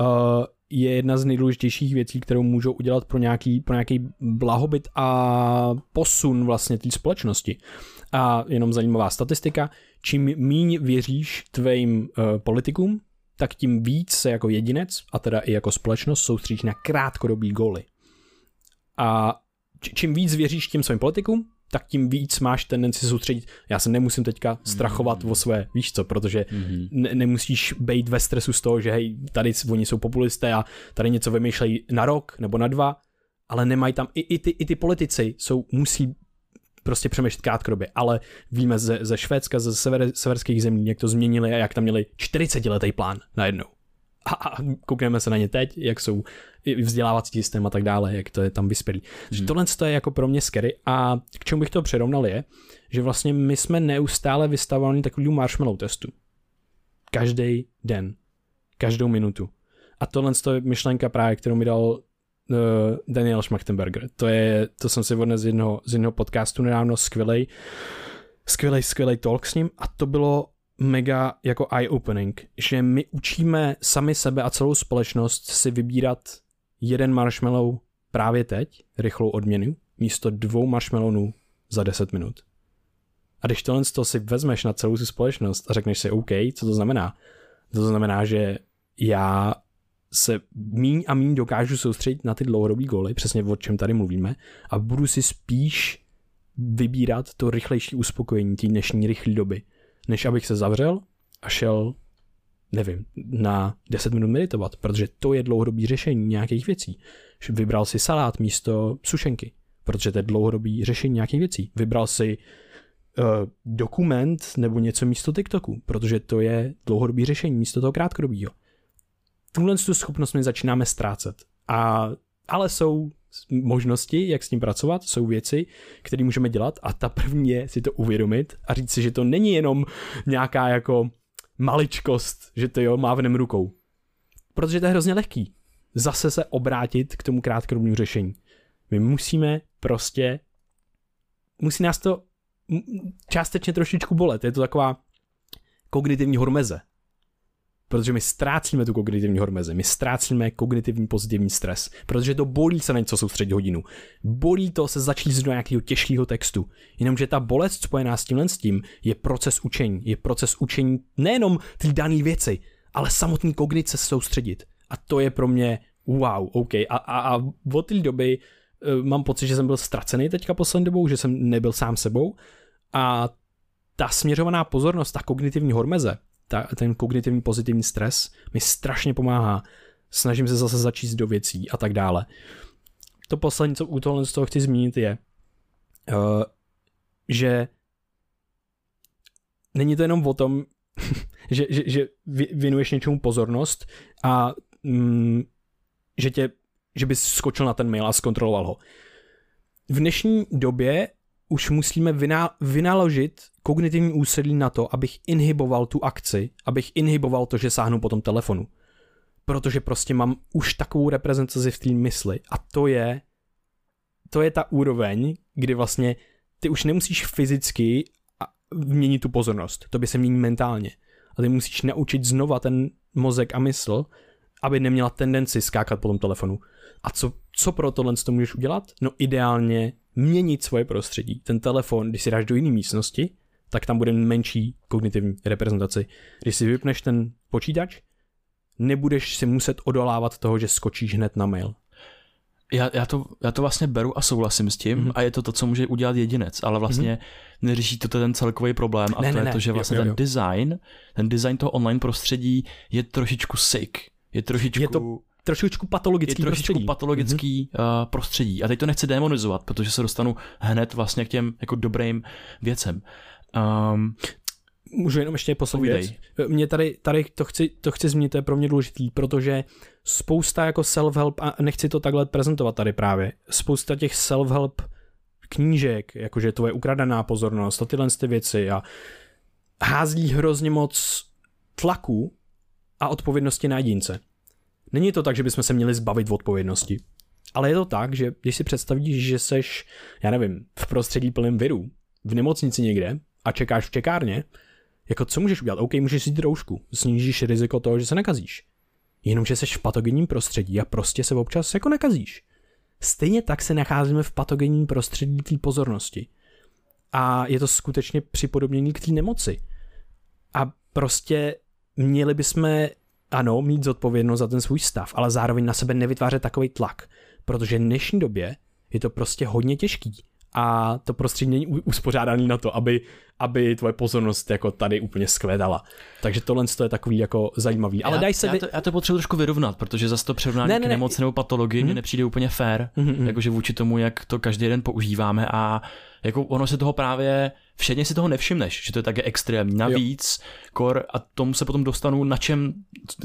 uh, je jedna z nejdůležitějších věcí, kterou můžou udělat pro nějaký, pro nějaký blahobyt a posun vlastně té společnosti. A jenom zajímavá statistika, čím míň věříš tvým uh, politikům, tak tím víc se jako jedinec, a teda i jako společnost, soustředíš na krátkodobý góly. A čím víc věříš těm svým politikům, tak tím víc máš tendenci soustředit. Já se nemusím teďka strachovat mm. o své, víš co, protože mm. ne, nemusíš být ve stresu z toho, že hej, tady oni jsou populisté a tady něco vymýšlejí na rok nebo na dva, ale nemají tam, i, i, ty, i ty politici jsou, musí prostě přemýšlet krátkodobě, ale víme ze, ze Švédska, ze sever, severských zemí, jak to změnili a jak tam měli 40 letý plán najednou. A, a koukneme se na ně teď, jak jsou vzdělávací systém a tak dále, jak to je tam vyspělý. Hmm. Tohle je jako pro mě scary a k čemu bych to přirovnal je, že vlastně my jsme neustále vystavovaní takovým marshmallow testu. Každý den. Každou minutu. A tohle je myšlenka právě, kterou mi dal Daniel Schmachtenberger. To je, to jsem si odnes z jednoho, z jednoho podcastu nedávno, skvělej, skvělej, skvělej talk s ním a to bylo mega jako eye-opening, že my učíme sami sebe a celou společnost si vybírat jeden marshmallow právě teď, rychlou odměnu, místo dvou marshmallowů za 10 minut. A když tohle to si vezmeš na celou si společnost a řekneš si, OK, co to znamená? To znamená, že já se míň a míň dokážu soustředit na ty dlouhodobé góly, přesně o čem tady mluvíme, a budu si spíš vybírat to rychlejší uspokojení té dnešní rychlé doby, než abych se zavřel a šel nevím, na 10 minut meditovat, protože to je dlouhodobý řešení nějakých věcí. Vybral si salát místo sušenky, protože to je dlouhodobý řešení nějakých věcí. Vybral si uh, dokument nebo něco místo TikToku, protože to je dlouhodobý řešení místo toho krátkodobího. Tuhle tu schopnost my začínáme ztrácet. A, ale jsou možnosti, jak s tím pracovat, jsou věci, které můžeme dělat a ta první je si to uvědomit a říct si, že to není jenom nějaká jako maličkost, že to jo, mávnem rukou. Protože to je hrozně lehký. Zase se obrátit k tomu krátkodobému řešení. My musíme prostě, musí nás to částečně trošičku bolet. Je to taková kognitivní hormeze protože my ztrácíme tu kognitivní hormeze, my ztrácíme kognitivní pozitivní stres, protože to bolí se na něco soustředit hodinu. Bolí to se začít do nějakého těžkého textu. Jenomže ta bolest spojená s tímhle s tím je proces učení. Je proces učení nejenom ty dané věci, ale samotný kognice se soustředit. A to je pro mě wow, OK. A, a, a od té doby uh, mám pocit, že jsem byl ztracený teďka poslední dobou, že jsem nebyl sám sebou. A ta směřovaná pozornost, ta kognitivní hormeze, ta, ten kognitivní pozitivní stres mi strašně pomáhá. Snažím se zase začít do věcí a tak dále. To poslední, co u tohle z toho chci zmínit, je, uh, že není to jenom o tom, <laughs> že, že, že věnuješ něčemu pozornost a mm, že tě, že bys skočil na ten mail a zkontroloval ho. V dnešní době už musíme vyná, vynaložit kognitivní úsilí na to, abych inhiboval tu akci, abych inhiboval to, že sáhnu po tom telefonu. Protože prostě mám už takovou reprezentaci v té mysli a to je to je ta úroveň, kdy vlastně ty už nemusíš fyzicky měnit tu pozornost, to by se mění mentálně. A ty musíš naučit znova ten mozek a mysl, aby neměla tendenci skákat po tom telefonu. A co, co pro tohle to můžeš udělat? No ideálně měnit svoje prostředí. Ten telefon, když si dáš do jiné místnosti, tak tam bude menší kognitivní reprezentaci. Když si vypneš ten počítač, nebudeš si muset odolávat toho, že skočíš hned na mail. Já, já, to, já to vlastně beru a souhlasím s tím mm-hmm. a je to to, co může udělat jedinec, ale vlastně mm-hmm. neřeší to ten celkový problém a ne, to ne, je ne. to, že vlastně jo, jo, jo. ten design, ten design toho online prostředí je trošičku sick. Je trošičku... Je to trošičku patologický je trošičku prostředí. patologický mm-hmm. uh, prostředí. A teď to nechci demonizovat, protože se dostanu hned vlastně k těm jako dobrým věcem. Um, Můžu jenom ještě poslední. Mě tady, tady to, chci, to chci zmínit, to je pro mě důležitý, protože spousta jako self-help, a nechci to takhle prezentovat tady právě, spousta těch self-help knížek, jakože to je ukradená pozornost a tyhle ty věci a hází hrozně moc tlaku a odpovědnosti na jedince. Není to tak, že bychom se měli zbavit v odpovědnosti. Ale je to tak, že když si představíš, že seš, já nevím, v prostředí plném virů, v nemocnici někde a čekáš v čekárně, Jako co můžeš udělat? OK, můžeš si roušku, snížíš riziko toho, že se nakazíš. Jenomže jsi v patogenním prostředí a prostě se občas jako nakazíš. Stejně tak se nacházíme v patogenním prostředí té pozornosti. A je to skutečně připodobnění k té nemoci. A prostě měli bychom, ano, mít zodpovědnost za ten svůj stav, ale zároveň na sebe nevytvářet takový tlak. Protože v dnešní době je to prostě hodně těžký a to prostředí není uspořádaný na to, aby, aby tvoje pozornost jako tady úplně skvědala. Takže tohle je takový jako zajímavý. Ale já, daj se... Já, vy... to, já to potřebuji trošku vyrovnat, protože zase to přirovnání ne, ne, k nemoci nebo patologii mi nepřijde úplně fair, mm-hmm. jakože vůči tomu, jak to každý den používáme a jako ono se toho právě, všedně si toho nevšimneš, že to je také extrémní. Navíc, jo. kor, a tomu se potom dostanu, na čem,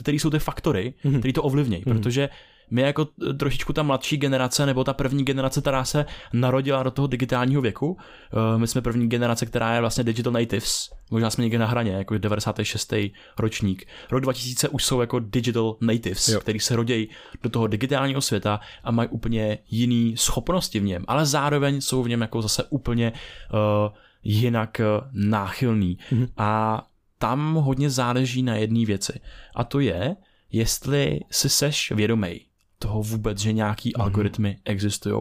který jsou ty faktory, mm-hmm. který to ovlivnějí, mm-hmm. protože my jako trošičku ta mladší generace, nebo ta první generace, která se narodila do toho digitálního věku, eh, my jsme první generace, která je vlastně digital natives, možná jsme někde na hraně, jako 96. ročník. Rok 2000 už jsou jako digital natives, jo. který se rodí do toho digitálního světa a mají úplně jiný schopnosti v něm, ale zároveň jsou v něm jako zase úplně uh, jinak náchylný. Mm-hmm. A tam hodně záleží na jedné věci. A to je, jestli si seš vědomý toho vůbec, že nějaký mm-hmm. algoritmy existují.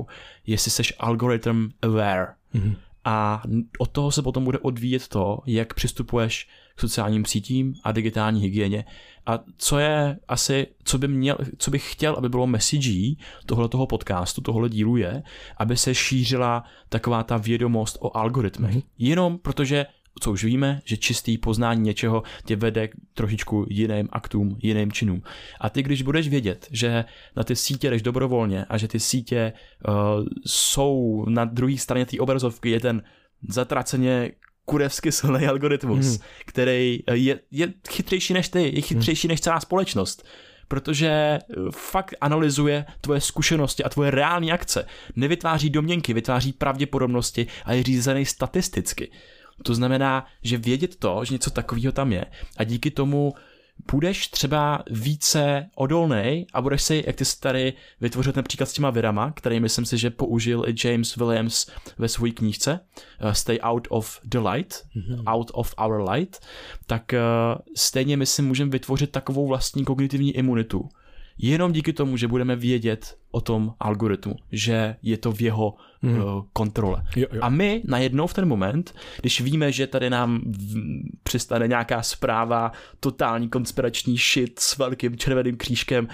Jestli seš algoritm aware. Mm-hmm. A od toho se potom bude odvíjet to, jak přistupuješ k sociálním sítím a digitální hygieně. A co je asi, co, by měl, co bych chtěl, aby bylo message tohle toho podcastu, tohle dílu je, aby se šířila taková ta vědomost o algoritmech. Mm-hmm. Jenom protože co už víme, že čistý poznání něčeho tě vede k trošičku jiným aktům, jiným činům. A ty, když budeš vědět, že na ty sítě jdeš dobrovolně a že ty sítě uh, jsou na druhé straně té obrazovky, je ten zatraceně kurevsky silný algoritmus, hmm. který je, je chytřejší než ty, je chytřejší hmm. než celá společnost protože eh, fakt analyzuje tvoje zkušenosti a tvoje reální akce. Nevytváří domněnky, vytváří pravděpodobnosti a je řízený statisticky. To znamená, že vědět to, že něco takového tam je a díky tomu budeš třeba více odolný a budeš si, jak ty jsi tady vytvořil ten příklad s těma virama, který myslím si, že použil i James Williams ve své knížce uh, Stay Out of the Light, mm-hmm. Out of Our Light, tak uh, stejně my si můžeme vytvořit takovou vlastní kognitivní imunitu, jenom díky tomu, že budeme vědět o tom algoritmu, že je to v jeho hmm. uh, kontrole. Jo, jo. A my najednou v ten moment, když víme, že tady nám v, přistane nějaká zpráva, totální konspirační shit s velkým červeným křížkem,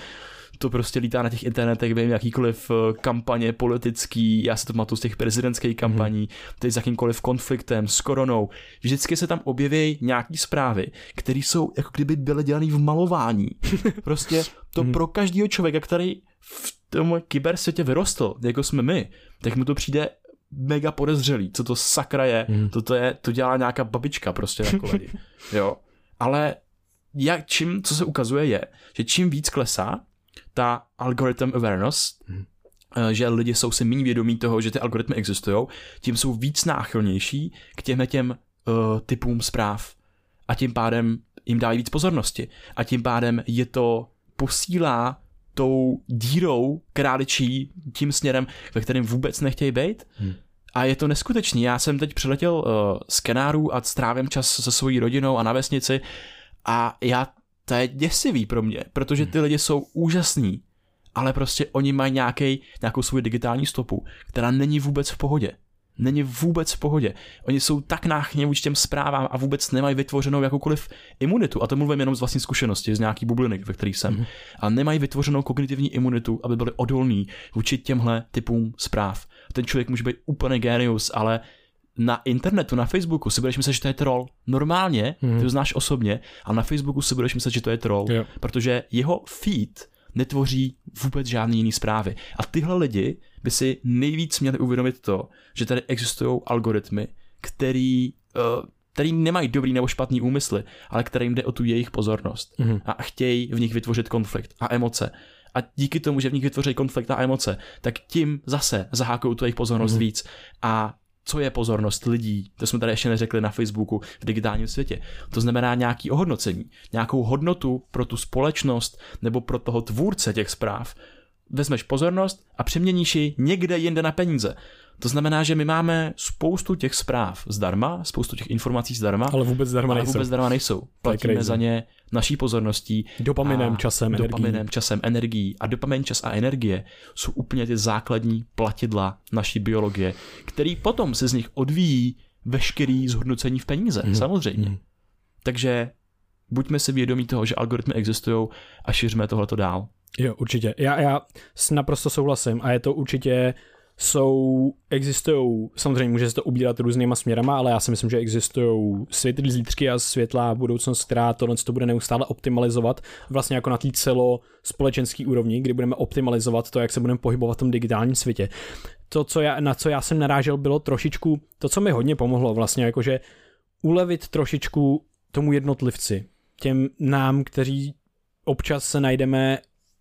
to prostě lítá na těch internetech, vím, jakýkoliv eh, kampaně politický, já se to pamatuju z těch prezidentských kampaní, mm-hmm. teď s jakýmkoliv konfliktem, s koronou. Vždycky se tam objeví nějaký zprávy, které jsou jako kdyby byly dělané v malování. <laughs> Prostě to mm-hmm. pro každého člověka, který v tom kybersvětě vyrostl, jako jsme my, tak mu to přijde mega podezřelý, co to sakra je, mm. to, to je, to dělá nějaká babička prostě na koledi. <laughs> jo. Ale jak, čím, co se ukazuje je, že čím víc klesá, ta algorithm awareness, hmm. že lidi jsou si méně vědomí toho, že ty algoritmy existují, tím jsou víc náchylnější k těm těm uh, typům zpráv a tím pádem jim dají víc pozornosti a tím pádem je to posílá tou dírou králičí tím směrem, ve kterém vůbec nechtějí být. Hmm. A je to neskutečný. Já jsem teď přiletěl uh, z Kenáru a strávím čas se svojí rodinou a na vesnici a já to je děsivý pro mě, protože ty lidi jsou úžasní, ale prostě oni mají nějaký, nějakou svou digitální stopu, která není vůbec v pohodě. Není vůbec v pohodě. Oni jsou tak náchně vůči těm zprávám a vůbec nemají vytvořenou jakoukoliv imunitu. A to mluvím jenom z vlastní zkušenosti, z nějaký bubliny, ve kterých jsem. Mm-hmm. A nemají vytvořenou kognitivní imunitu, aby byli odolní vůči těmhle typům zpráv. Ten člověk může být úplně genius, ale na internetu, na Facebooku si budeš myslet, že to je troll. Normálně, hmm. ty ho znáš osobně, a na Facebooku si budeš myslet, že to je troll, jo. protože jeho feed netvoří vůbec žádný jiný zprávy. A tyhle lidi by si nejvíc měli uvědomit to, že tady existují algoritmy, který, uh, který nemají dobrý nebo špatný úmysly, ale kterým jde o tu jejich pozornost. Mm. A chtějí v nich vytvořit konflikt a emoce. A díky tomu, že v nich vytvoří konflikt a emoce, tak tím zase zahákují tu jejich pozornost mm. víc. A co je pozornost lidí, to jsme tady ještě neřekli na Facebooku v digitálním světě. To znamená nějaký ohodnocení, nějakou hodnotu pro tu společnost nebo pro toho tvůrce těch zpráv. Vezmeš pozornost a přeměníš ji někde jinde na peníze. To znamená, že my máme spoustu těch zpráv zdarma, spoustu těch informací zdarma, Ale vůbec zdarma ale nejsou. vůbec zdarma nejsou. Platíme za ně naší pozorností. Dopaminem, a časem, dopaminem, energií. časem, energií. A dopamin, čas a energie jsou úplně ty základní platidla naší biologie, který potom se z nich odvíjí veškerý zhodnocení v peníze, Mhm. samozřejmě. Mhm. Takže buďme si vědomí toho, že algoritmy existují a šiřme tohleto dál. Jo, určitě. Já, já s naprosto souhlasím a je to určitě jsou, existují, samozřejmě může se to ubírat různýma směrama, ale já si myslím, že existují světlý zítřky a světlá budoucnost, která tohle to bude neustále optimalizovat, vlastně jako na té celo společenský úrovni, kdy budeme optimalizovat to, jak se budeme pohybovat v tom digitálním světě. To, co já, na co já jsem narážel, bylo trošičku, to, co mi hodně pomohlo vlastně, jakože ulevit trošičku tomu jednotlivci, těm nám, kteří občas se najdeme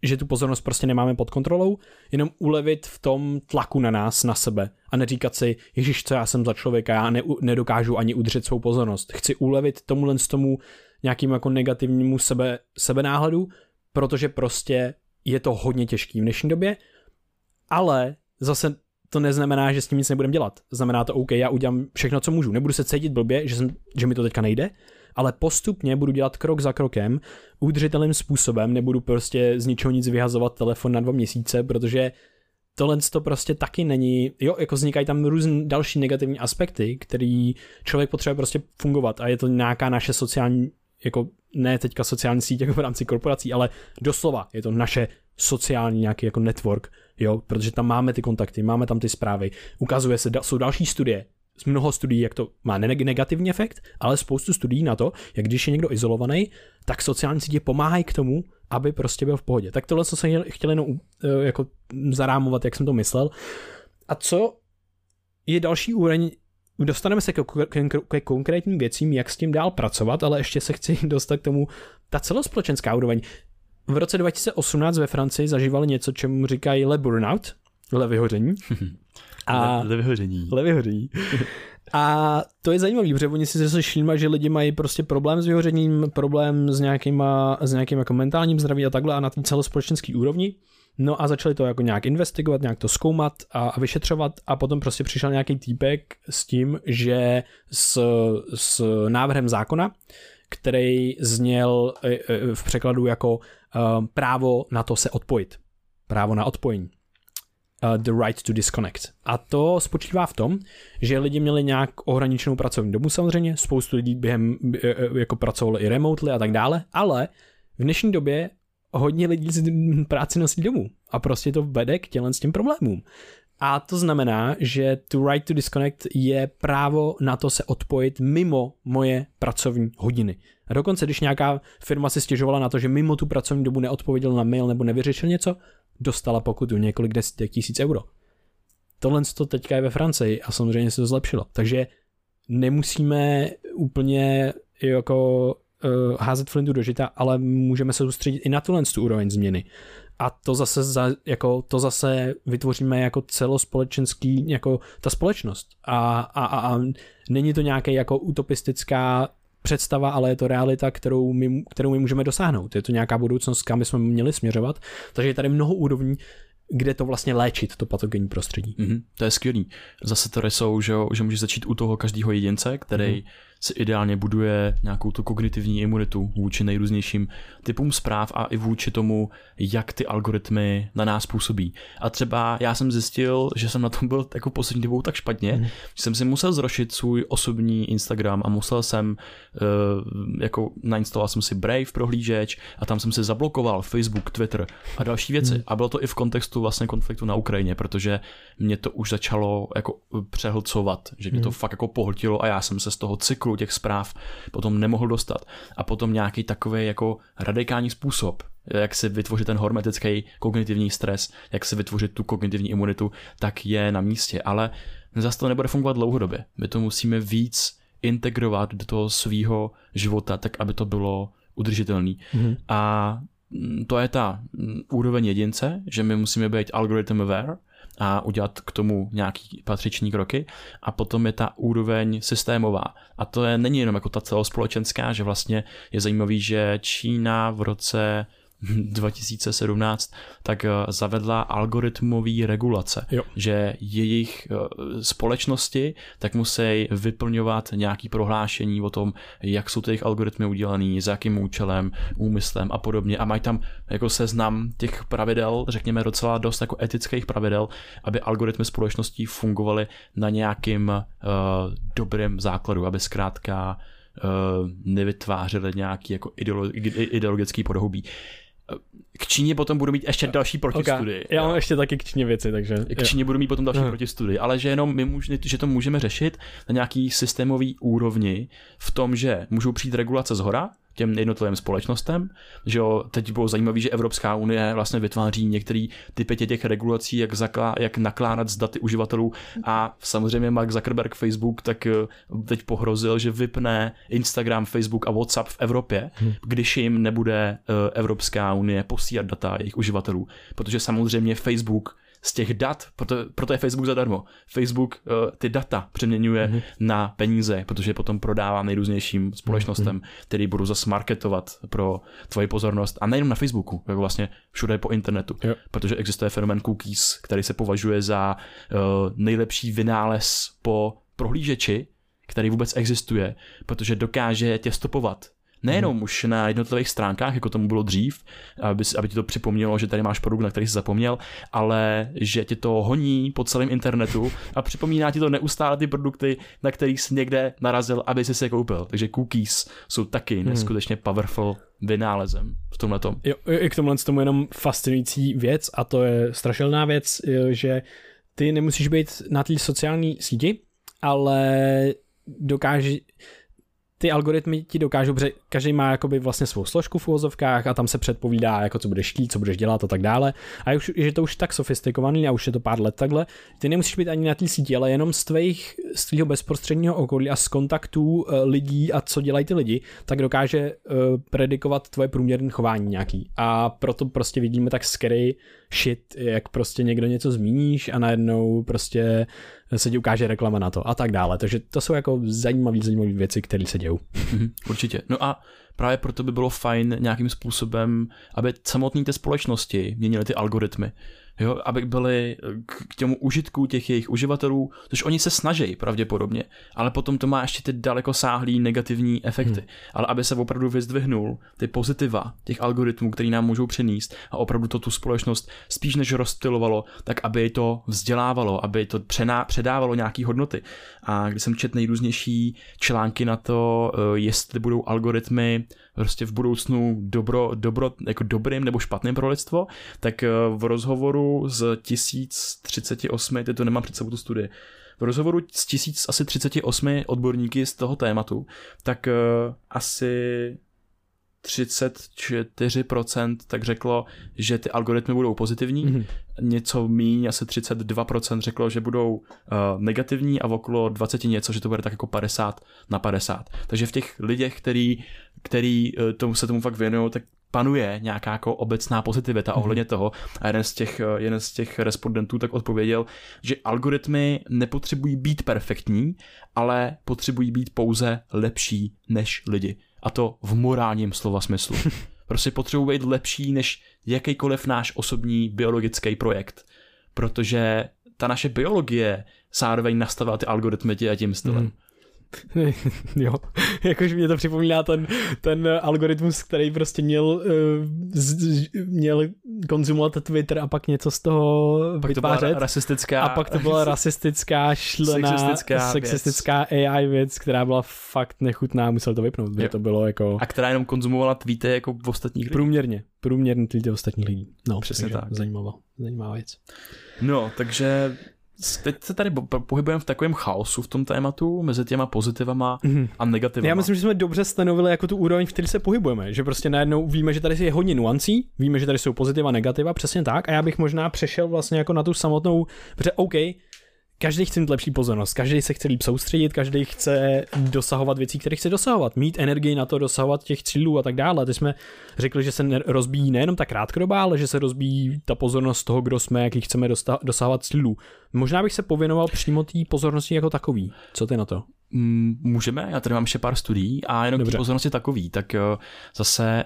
že tu pozornost prostě nemáme pod kontrolou, jenom ulevit v tom tlaku na nás, na sebe a neříkat si, ježiš, co já jsem za člověka, já ne, nedokážu ani udržet svou pozornost. Chci ulevit tomuhle z tomu nějakým jako negativnímu sebe, sebenáhledu, protože prostě je to hodně těžký v dnešní době, ale zase to neznamená, že s tím nic nebudem dělat. Znamená to, OK, já udělám všechno, co můžu. Nebudu se cítit blbě, že, jsem, že mi to teďka nejde, ale postupně budu dělat krok za krokem, udržitelným způsobem, nebudu prostě z ničeho nic vyhazovat telefon na dva měsíce, protože tohle to prostě taky není, jo, jako vznikají tam různé další negativní aspekty, který člověk potřebuje prostě fungovat a je to nějaká naše sociální, jako ne teďka sociální síť jako v rámci korporací, ale doslova je to naše sociální nějaký jako network, jo, protože tam máme ty kontakty, máme tam ty zprávy, ukazuje se, jsou další studie, mnoho studií, jak to má negativní efekt, ale spoustu studií na to, jak když je někdo izolovaný, tak sociální sítě pomáhají k tomu, aby prostě byl v pohodě. Tak tohle, co jsem chtěl jenom jako zarámovat, jak jsem to myslel. A co je další úroveň, dostaneme se ke konkrétním věcím, jak s tím dál pracovat, ale ještě se chci <laughs> dostat k tomu, ta celospolečenská úroveň. V roce 2018 ve Francii zažívali něco, čemu říkají le burnout, <laughs> le vyhoření. A le, vyhoření. Le vyhoření. A to je zajímavé, protože oni si zase všímají, že lidi mají prostě problém s vyhořením, problém s, nějakýma, s nějakým jako mentálním zdraví a takhle a na té celospolečenské úrovni. No a začali to jako nějak investigovat, nějak to zkoumat a, a vyšetřovat a potom prostě přišel nějaký týpek s tím, že s, s návrhem zákona, který zněl v překladu jako právo na to se odpojit. Právo na odpojení uh, the right to disconnect. A to spočívá v tom, že lidi měli nějak ohraničenou pracovní dobu samozřejmě, spoustu lidí během jako pracovalo i remotely a tak dále, ale v dnešní době hodně lidí si práci nosí domů a prostě to vede k tělen s těm problémům. A to znamená, že to right to disconnect je právo na to se odpojit mimo moje pracovní hodiny. A dokonce, když nějaká firma si stěžovala na to, že mimo tu pracovní dobu neodpověděl na mail nebo nevyřešil něco, dostala pokutu několik desítek tisíc euro. Tohle to teďka je ve Francii a samozřejmě se to zlepšilo. Takže nemusíme úplně jako uh, házet flintu do žita, ale můžeme se soustředit i na tuhle tu úroveň změny. A to zase, za, jako, to zase vytvoříme jako celospolečenský, jako ta společnost. A, a, a, a není to nějaké jako utopistická představa, ale je to realita, kterou my, kterou my můžeme dosáhnout. Je to nějaká budoucnost, kam bychom měli směřovat. Takže je tady mnoho úrovní, kde to vlastně léčit, to patogenní prostředí. Mm-hmm, to je skvělý. Zase tady jsou, že, že můžeš začít u toho každého jedince, který mm-hmm. Si ideálně buduje nějakou tu kognitivní imunitu vůči nejrůznějším typům zpráv a i vůči tomu, jak ty algoritmy na nás působí. A třeba já jsem zjistil, že jsem na tom byl jako poslední dobou tak špatně, mm-hmm. že jsem si musel zrošit svůj osobní Instagram a musel jsem, uh, jako nainstaloval jsem si Brave prohlížeč a tam jsem si zablokoval Facebook, Twitter a další věci. Mm-hmm. A bylo to i v kontextu vlastně konfliktu na Ukrajině, protože mě to už začalo jako přehlcovat, že mě to mm-hmm. fakt jako pohltilo a já jsem se z toho cyklu těch zpráv potom nemohl dostat. A potom nějaký takový jako radikální způsob, jak si vytvořit ten hormetický kognitivní stres, jak si vytvořit tu kognitivní imunitu, tak je na místě. Ale zase to nebude fungovat dlouhodobě. My to musíme víc integrovat do toho svého života, tak aby to bylo udržitelný. Mm-hmm. A to je ta úroveň jedince, že my musíme být algorithm aware a udělat k tomu nějaký patřiční kroky. A potom je ta úroveň systémová. A to je, není jenom jako ta celospolečenská, že vlastně je zajímavý, že Čína v roce 2017, tak eh, zavedla algoritmový regulace, Jo. že jejich eh, společnosti tak musí vyplňovat nějaký prohlášení o tom, jak jsou ty jejich algoritmy udělaný, za jakým účelem, úmyslem a podobně a mají tam jako seznam těch pravidel, řekněme docela dost jako etických pravidel, aby algoritmy společností fungovaly na nějakým uh, dobrém základu, aby zkrátka uh, nevytvářely nějaký jako ideolo- ideologický podhoubí. K Číně potom budu mít ještě další protistudii. Okay. Já mám ještě taky k Číně věci, takže... K Číně budu mít potom další Aha. protistudii, ale že jenom my můž, že to můžeme řešit na nějaký systémový úrovni v tom, že můžou přijít regulace z hora, těm jednotlivým společnostem, že jo, teď bylo zajímavé, že Evropská unie vlastně vytváří některé typy těch regulací, jak, zaklá, jak nakládat s daty uživatelů a samozřejmě Mark Zuckerberg Facebook tak eh, teď pohrozil, že vypne Instagram, Facebook a WhatsApp v Evropě, hmm. když jim nebude eh, Evropská unie posílat data jejich uživatelů, protože samozřejmě Facebook z těch dat, proto, proto je Facebook zadarmo. Facebook uh, ty data přeměňuje mm-hmm. na peníze, protože potom prodává nejrůznějším společnostem, mm-hmm. který budou zase marketovat pro tvoji pozornost. A nejenom na Facebooku, jako vlastně všude po internetu. Jo. Protože existuje fenomén cookies, který se považuje za uh, nejlepší vynález po prohlížeči, který vůbec existuje, protože dokáže tě stopovat Nejenom hmm. už na jednotlivých stránkách, jako tomu bylo dřív, aby, aby ti to připomnělo, že tady máš produkt, na který jsi zapomněl, ale že ti to honí po celém internetu a připomíná ti to neustále ty produkty, na kterých jsi někde narazil, aby si se koupil. Takže cookies jsou taky hmm. neskutečně powerful vynálezem v tomhle tom. Jo, i k tomuhle tomu jenom fascinující věc a to je strašilná věc, že ty nemusíš být na té sociální síti, ale dokáže, ty algoritmy ti dokážou, protože každý má jakoby vlastně svou složku v uvozovkách a tam se předpovídá, jako co budeš chtít, co budeš dělat a tak dále. A už, že to už tak sofistikovaný a už je to pár let takhle, ty nemusíš být ani na té síti, ale jenom z, tvých, z tvého bezprostředního okolí a z kontaktů uh, lidí a co dělají ty lidi, tak dokáže uh, predikovat tvoje průměrné chování nějaký. A proto prostě vidíme tak scary shit, jak prostě někdo něco zmíníš a najednou prostě se ti ukáže reklama na to a tak dále. Takže to jsou jako zajímavé, zajímavé věci, které se dějou. Určitě. No a právě proto by bylo fajn nějakým způsobem, aby samotné té společnosti měnily ty algoritmy. Jo, aby byly k těmu užitku těch jejich uživatelů, což oni se snaží pravděpodobně, ale potom to má ještě ty daleko sáhlý negativní efekty. Hmm. Ale aby se opravdu vyzdvihnul ty pozitiva těch algoritmů, který nám můžou přinést a opravdu to tu společnost spíš než rozptilovalo, tak aby to vzdělávalo, aby to přená, předávalo nějaký hodnoty. A když jsem čet nejrůznější články na to, jestli budou algoritmy prostě v budoucnu dobro, dobro, jako dobrým nebo špatným pro lidstvo, tak v rozhovoru z 1038, teď to nemám před sebou tu studii, v rozhovoru s 1038 odborníky z toho tématu, tak uh, asi 34% tak řeklo, že ty algoritmy budou pozitivní, mm-hmm. něco míň, asi 32% řeklo, že budou uh, negativní a v okolo 20 něco, že to bude tak jako 50 na 50. Takže v těch lidech, který, který uh, tomu se tomu fakt věnují, tak panuje nějaká jako obecná pozitivita mm-hmm. ohledně toho a jeden z, těch, jeden z těch respondentů tak odpověděl, že algoritmy nepotřebují být perfektní, ale potřebují být pouze lepší než lidi. A to v morálním slova smyslu. <laughs> Prostě potřebují být lepší než jakýkoliv náš osobní biologický projekt. Protože ta naše biologie zároveň nastavila ty algoritmy tím stylem. Mm. <laughs> jo, jakož mě to připomíná ten, ten algoritmus, který prostě měl, uh, z, měl konzumovat Twitter a pak něco z toho pak vytvářet. To byla rasistická... A pak to byla <laughs> rasistická, šlená, sexistická, sexistická věc. AI věc, která byla fakt nechutná, musel to vypnout, protože to bylo jako... A která jenom konzumovala tweety jako v ostatních lidí. Průměrně, průměrně tweety ostatních lidí. No, přesně tak. Zajímavá, zajímavá věc. No, takže teď se tady pohybujeme v takovém chaosu v tom tématu mezi těma pozitivama mm-hmm. a negativama. Já myslím, že jsme dobře stanovili jako tu úroveň, v které se pohybujeme, že prostě najednou víme, že tady je hodně nuancí, víme, že tady jsou pozitiva, negativa, přesně tak a já bych možná přešel vlastně jako na tu samotnou, protože OK, každý chce mít lepší pozornost, každý se chce líp soustředit, každý chce dosahovat věcí, které chce dosahovat, mít energii na to dosahovat těch cílů a tak dále. Teď jsme řekli, že se rozbíjí nejenom ta krátkodobá, ale že se rozbíjí ta pozornost toho, kdo jsme, jaký chceme dosahovat cílů. Možná bych se pověnoval přímo té pozornosti jako takový. Co ty na to? Můžeme, já tady mám ještě pár studií a jenom k pozornosti takový, tak zase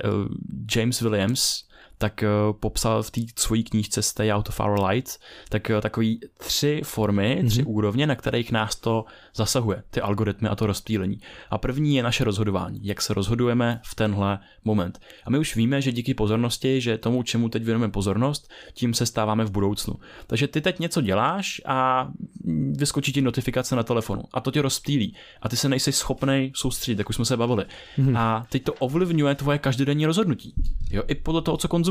James Williams tak uh, popsal v té svojí knížce Stay Out of Our Lights, tak uh, takový tři formy, mm-hmm. tři úrovně, na kterých nás to zasahuje, ty algoritmy a to rozptýlení. A první je naše rozhodování, jak se rozhodujeme v tenhle moment. A my už víme, že díky pozornosti, že tomu, čemu teď věnujeme pozornost, tím se stáváme v budoucnu. Takže ty teď něco děláš a vyskočí ti notifikace na telefonu a to tě rozptýlí a ty se nejsi schopný soustředit, jak už jsme se bavili. Mm-hmm. A teď to ovlivňuje tvoje každodenní rozhodnutí. Jo, i podle toho, co konzumuješ.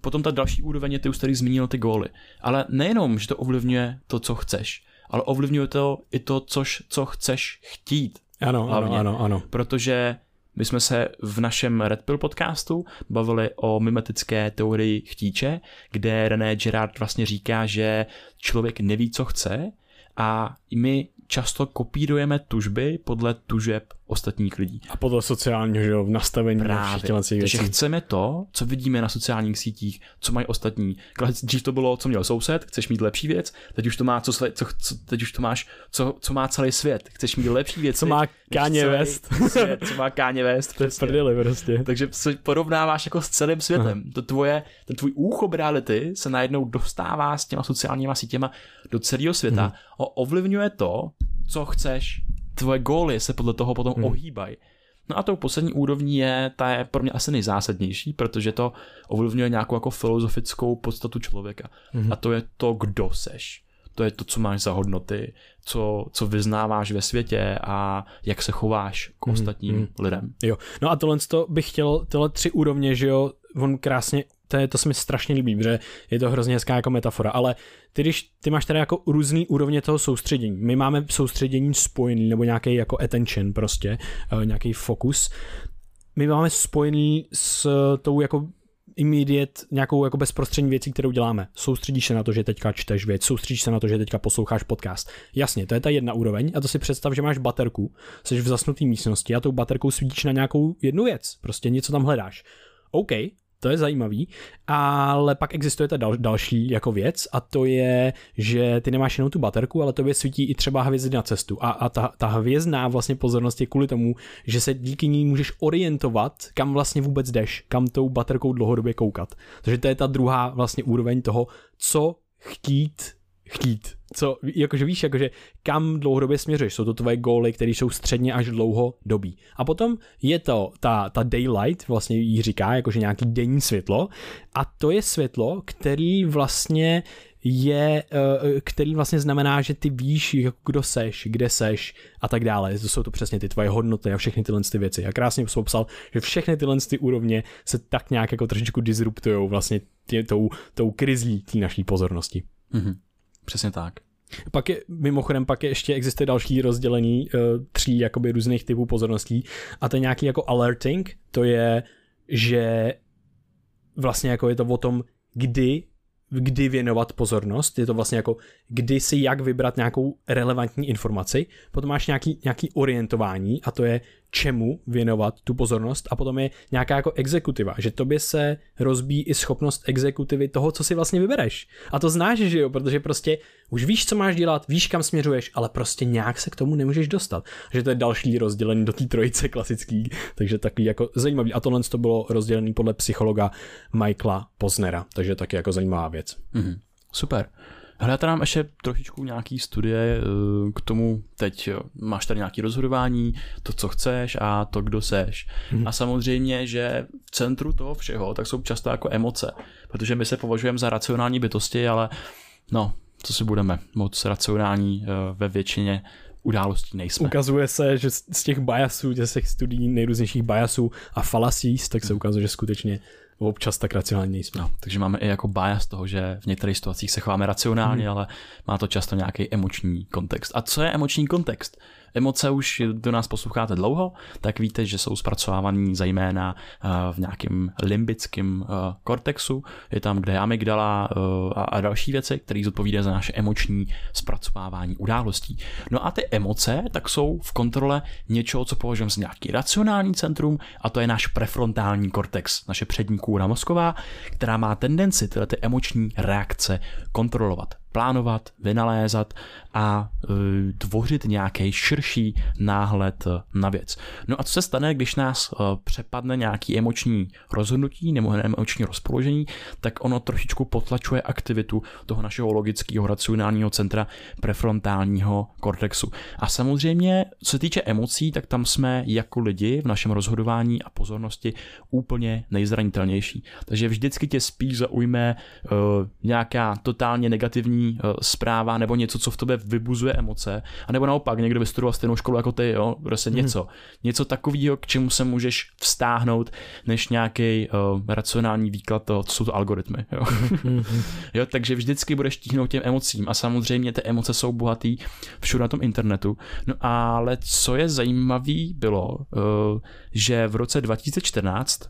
Potom ta další úroveň je, ty už tady zmínil ty góly. Ale nejenom, že to ovlivňuje to, co chceš, ale ovlivňuje to i to, což, co chceš chtít. Ano, hlavně. ano, ano, ano. Protože my jsme se v našem Red Pill podcastu bavili o mimetické teorii chtíče, kde René Girard vlastně říká, že člověk neví, co chce a my často kopírujeme tužby podle tužeb ostatních lidí. A podle sociálního že, v nastavení Právě. Takže věcí. chceme to, co vidíme na sociálních sítích, co mají ostatní. Dřív to bylo, co měl soused, chceš mít lepší věc, teď už to má, co, co, co teď už to máš, co, co má celý svět, chceš mít lepší věc. Co má Káně West. Svět, co má Káně West. To je prdeli prostě. Takže se porovnáváš jako s celým světem. To tvoje, ten tvůj úchop reality se najednou dostává s těma sociálníma sítěma do celého světa. Hmm. Ovlivňuje to, co chceš, tvoje góly se podle toho potom hmm. ohýbají. No a tou poslední úrovní je, ta je pro mě asi nejzásadnější, protože to ovlivňuje nějakou jako filozofickou podstatu člověka. Hmm. A to je to, kdo seš. To je to, co máš za hodnoty, co, co vyznáváš ve světě a jak se chováš k hmm. ostatním hmm. lidem. Jo, no a tohle to bych chtěl, tyhle tři úrovně, že jo, on krásně to, je, to se mi strašně líbí, protože je to hrozně hezká jako metafora, ale ty, když ty máš tady jako různý úrovně toho soustředění. My máme soustředění spojený, nebo nějaký jako attention prostě, uh, nějaký fokus. My máme spojený s tou jako immediate nějakou jako bezprostřední věcí, kterou děláme. Soustředíš se na to, že teďka čteš věc, soustředíš se na to, že teďka posloucháš podcast. Jasně, to je ta jedna úroveň a to si představ, že máš baterku, jsi v zasnuté místnosti a tou baterkou svítíš na nějakou jednu věc, prostě něco tam hledáš. OK, to je zajímavý, ale pak existuje ta dal, další jako věc a to je, že ty nemáš jenom tu baterku, ale tobě svítí i třeba hvězdy na cestu a, a ta, ta hvězdná vlastně pozornost je kvůli tomu, že se díky ní můžeš orientovat, kam vlastně vůbec jdeš, kam tou baterkou dlouhodobě koukat. Takže to je ta druhá vlastně úroveň toho, co chtít chtít. Co, jakože víš, jakože kam dlouhodobě směřuješ, jsou to tvoje góly, které jsou středně až dlouho dobí. A potom je to ta, ta daylight, vlastně jí říká, jakože nějaký denní světlo a to je světlo, který vlastně je, eh, který vlastně znamená, že ty víš, kdo seš, kde seš a tak dále. To jsou to přesně ty tvoje hodnoty a všechny tyhle ty věci. A krásně jsem popsal, že všechny tyhle ty úrovně se tak nějak jako trošičku disruptují vlastně tě, tou, tou krizí té naší pozornosti. Mm-hmm. Přesně tak. Pak je, mimochodem, pak je ještě existuje další rozdělení uh, tří jakoby různých typů pozorností a to je nějaký jako alerting, to je, že vlastně jako je to o tom, kdy kdy věnovat pozornost, je to vlastně jako kdy si jak vybrat nějakou relevantní informaci, potom máš nějaký, nějaký orientování a to je čemu věnovat tu pozornost a potom je nějaká jako exekutiva, že tobě se rozbíjí i schopnost exekutivy toho, co si vlastně vybereš. A to znáš, že jo, protože prostě už víš, co máš dělat, víš, kam směřuješ, ale prostě nějak se k tomu nemůžeš dostat. Že to je další rozdělení do té trojice klasický, takže takový jako zajímavý. A tohle to bylo rozdělený podle psychologa Michaela Poznera, takže taky jako zajímavá věc. Mm-hmm. Super. Hledáte nám ještě trošičku nějaký studie eh, k tomu, teď máš tady nějaký rozhodování, to, co chceš a to, kdo seš. Hmm. A samozřejmě, že v centru toho všeho tak jsou často jako emoce, protože my se považujeme za racionální bytosti, ale no, co si budeme, moc racionální eh, ve většině událostí nejsme. Ukazuje se, že z těch biasů, z těch studií nejrůznějších biasů a fallacies, tak se ukazuje, že skutečně občas tak racionální nejsme. No, takže máme i jako bias toho, že v některých situacích se chováme racionálně, hmm. ale má to často nějaký emoční kontext. A co je emoční kontext? Emoce už do nás posloucháte dlouho, tak víte, že jsou zpracovávaný zejména eh, v nějakém limbickém eh, kortexu. Je tam, kde je amygdala eh, a další věci, které zodpovídají za naše emoční zpracovávání událostí. No a ty emoce tak jsou v kontrole něčeho, co považujeme za nějaký racionální centrum, a to je náš prefrontální kortex, naše přední kůra mozková, která má tendenci tyhle ty emoční reakce kontrolovat. Plánovat, vynalézat a e, tvořit nějaký širší náhled na věc. No a co se stane, když nás e, přepadne nějaký emoční rozhodnutí nebo emoční rozpoložení, tak ono trošičku potlačuje aktivitu toho našeho logického racionálního centra prefrontálního kortexu. A samozřejmě, co se týče emocí, tak tam jsme jako lidi v našem rozhodování a pozornosti úplně nejzranitelnější. Takže vždycky tě spíš zaujme nějaká totálně negativní uh, zpráva nebo něco, co v tobě vybuzuje emoce, a nebo naopak někdo vystudoval stejnou školu jako ty, jo, prostě hmm. něco. Něco takového, k čemu se můžeš vstáhnout, než nějaký uh, racionální výklad toho, co jsou to algoritmy. Jo. Mhm. <laughs> jo, takže vždycky budeš tíhnout těm emocím a samozřejmě ty emoce jsou bohatý všude na tom internetu. No ale co je zajímavé bylo, uh, že v roce 2014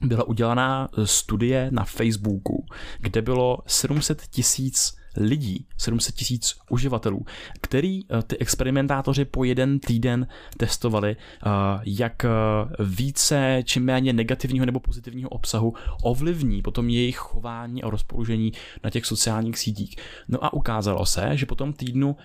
byla udělaná studie na Facebooku, kde bylo 700 tisíc lidí, 700 tisíc uživatelů, který eh, ty experimentátoři po jeden týden testovali, eh, jak eh, více či méně negativního nebo pozitivního obsahu ovlivní potom jejich chování a rozpoložení na těch sociálních sítích. No a ukázalo se, že po tom týdnu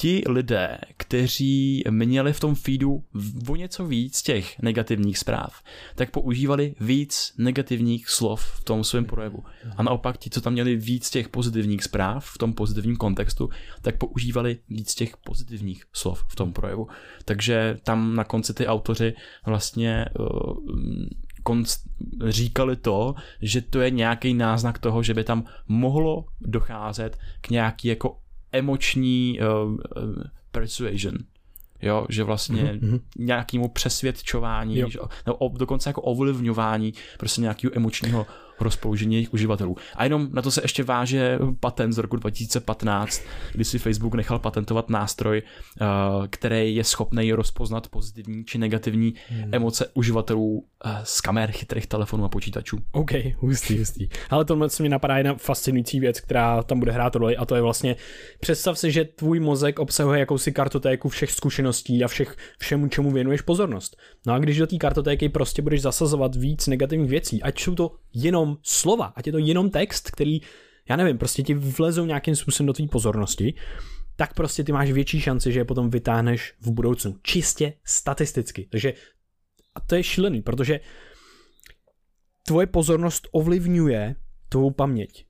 ti lidé, kteří měli v tom feedu o něco víc těch negativních zpráv, tak používali víc negativních slov v tom svém projevu. A naopak ti, co tam měli víc těch pozitivních zpráv v tom pozitivním kontextu, tak používali víc těch pozitivních slov v tom projevu. Takže tam na konci ty autoři vlastně uh, konst- říkali to, že to je nějaký náznak toho, že by tam mohlo docházet k nějaký jako emoční uh, persuasion. Jo, že vlastně mm-hmm. nějakému přesvědčování, jo. že, nebo dokonce jako ovlivňování prostě nějakého emočního rozpoložení jejich uživatelů. A jenom na to se ještě váže patent z roku 2015, kdy si Facebook nechal patentovat nástroj, eh, který je schopný rozpoznat pozitivní či negativní hmm. emoce uživatelů eh, z kamer chytrých telefonů a počítačů. OK, hustý, hustý. Ale tohle se mi napadá jedna fascinující věc, která tam bude hrát roli a to je vlastně, představ si, že tvůj mozek obsahuje jakousi kartotéku všech zkušeností a všech, všemu, čemu věnuješ pozornost. No a když do té kartotéky prostě budeš zasazovat víc negativních věcí, ať jsou to jenom slova, ať je to jenom text, který, já nevím, prostě ti vlezou nějakým způsobem do tvý pozornosti, tak prostě ty máš větší šanci, že je potom vytáhneš v budoucnu. Čistě statisticky. Takže a to je šílený, protože tvoje pozornost ovlivňuje tvou paměť.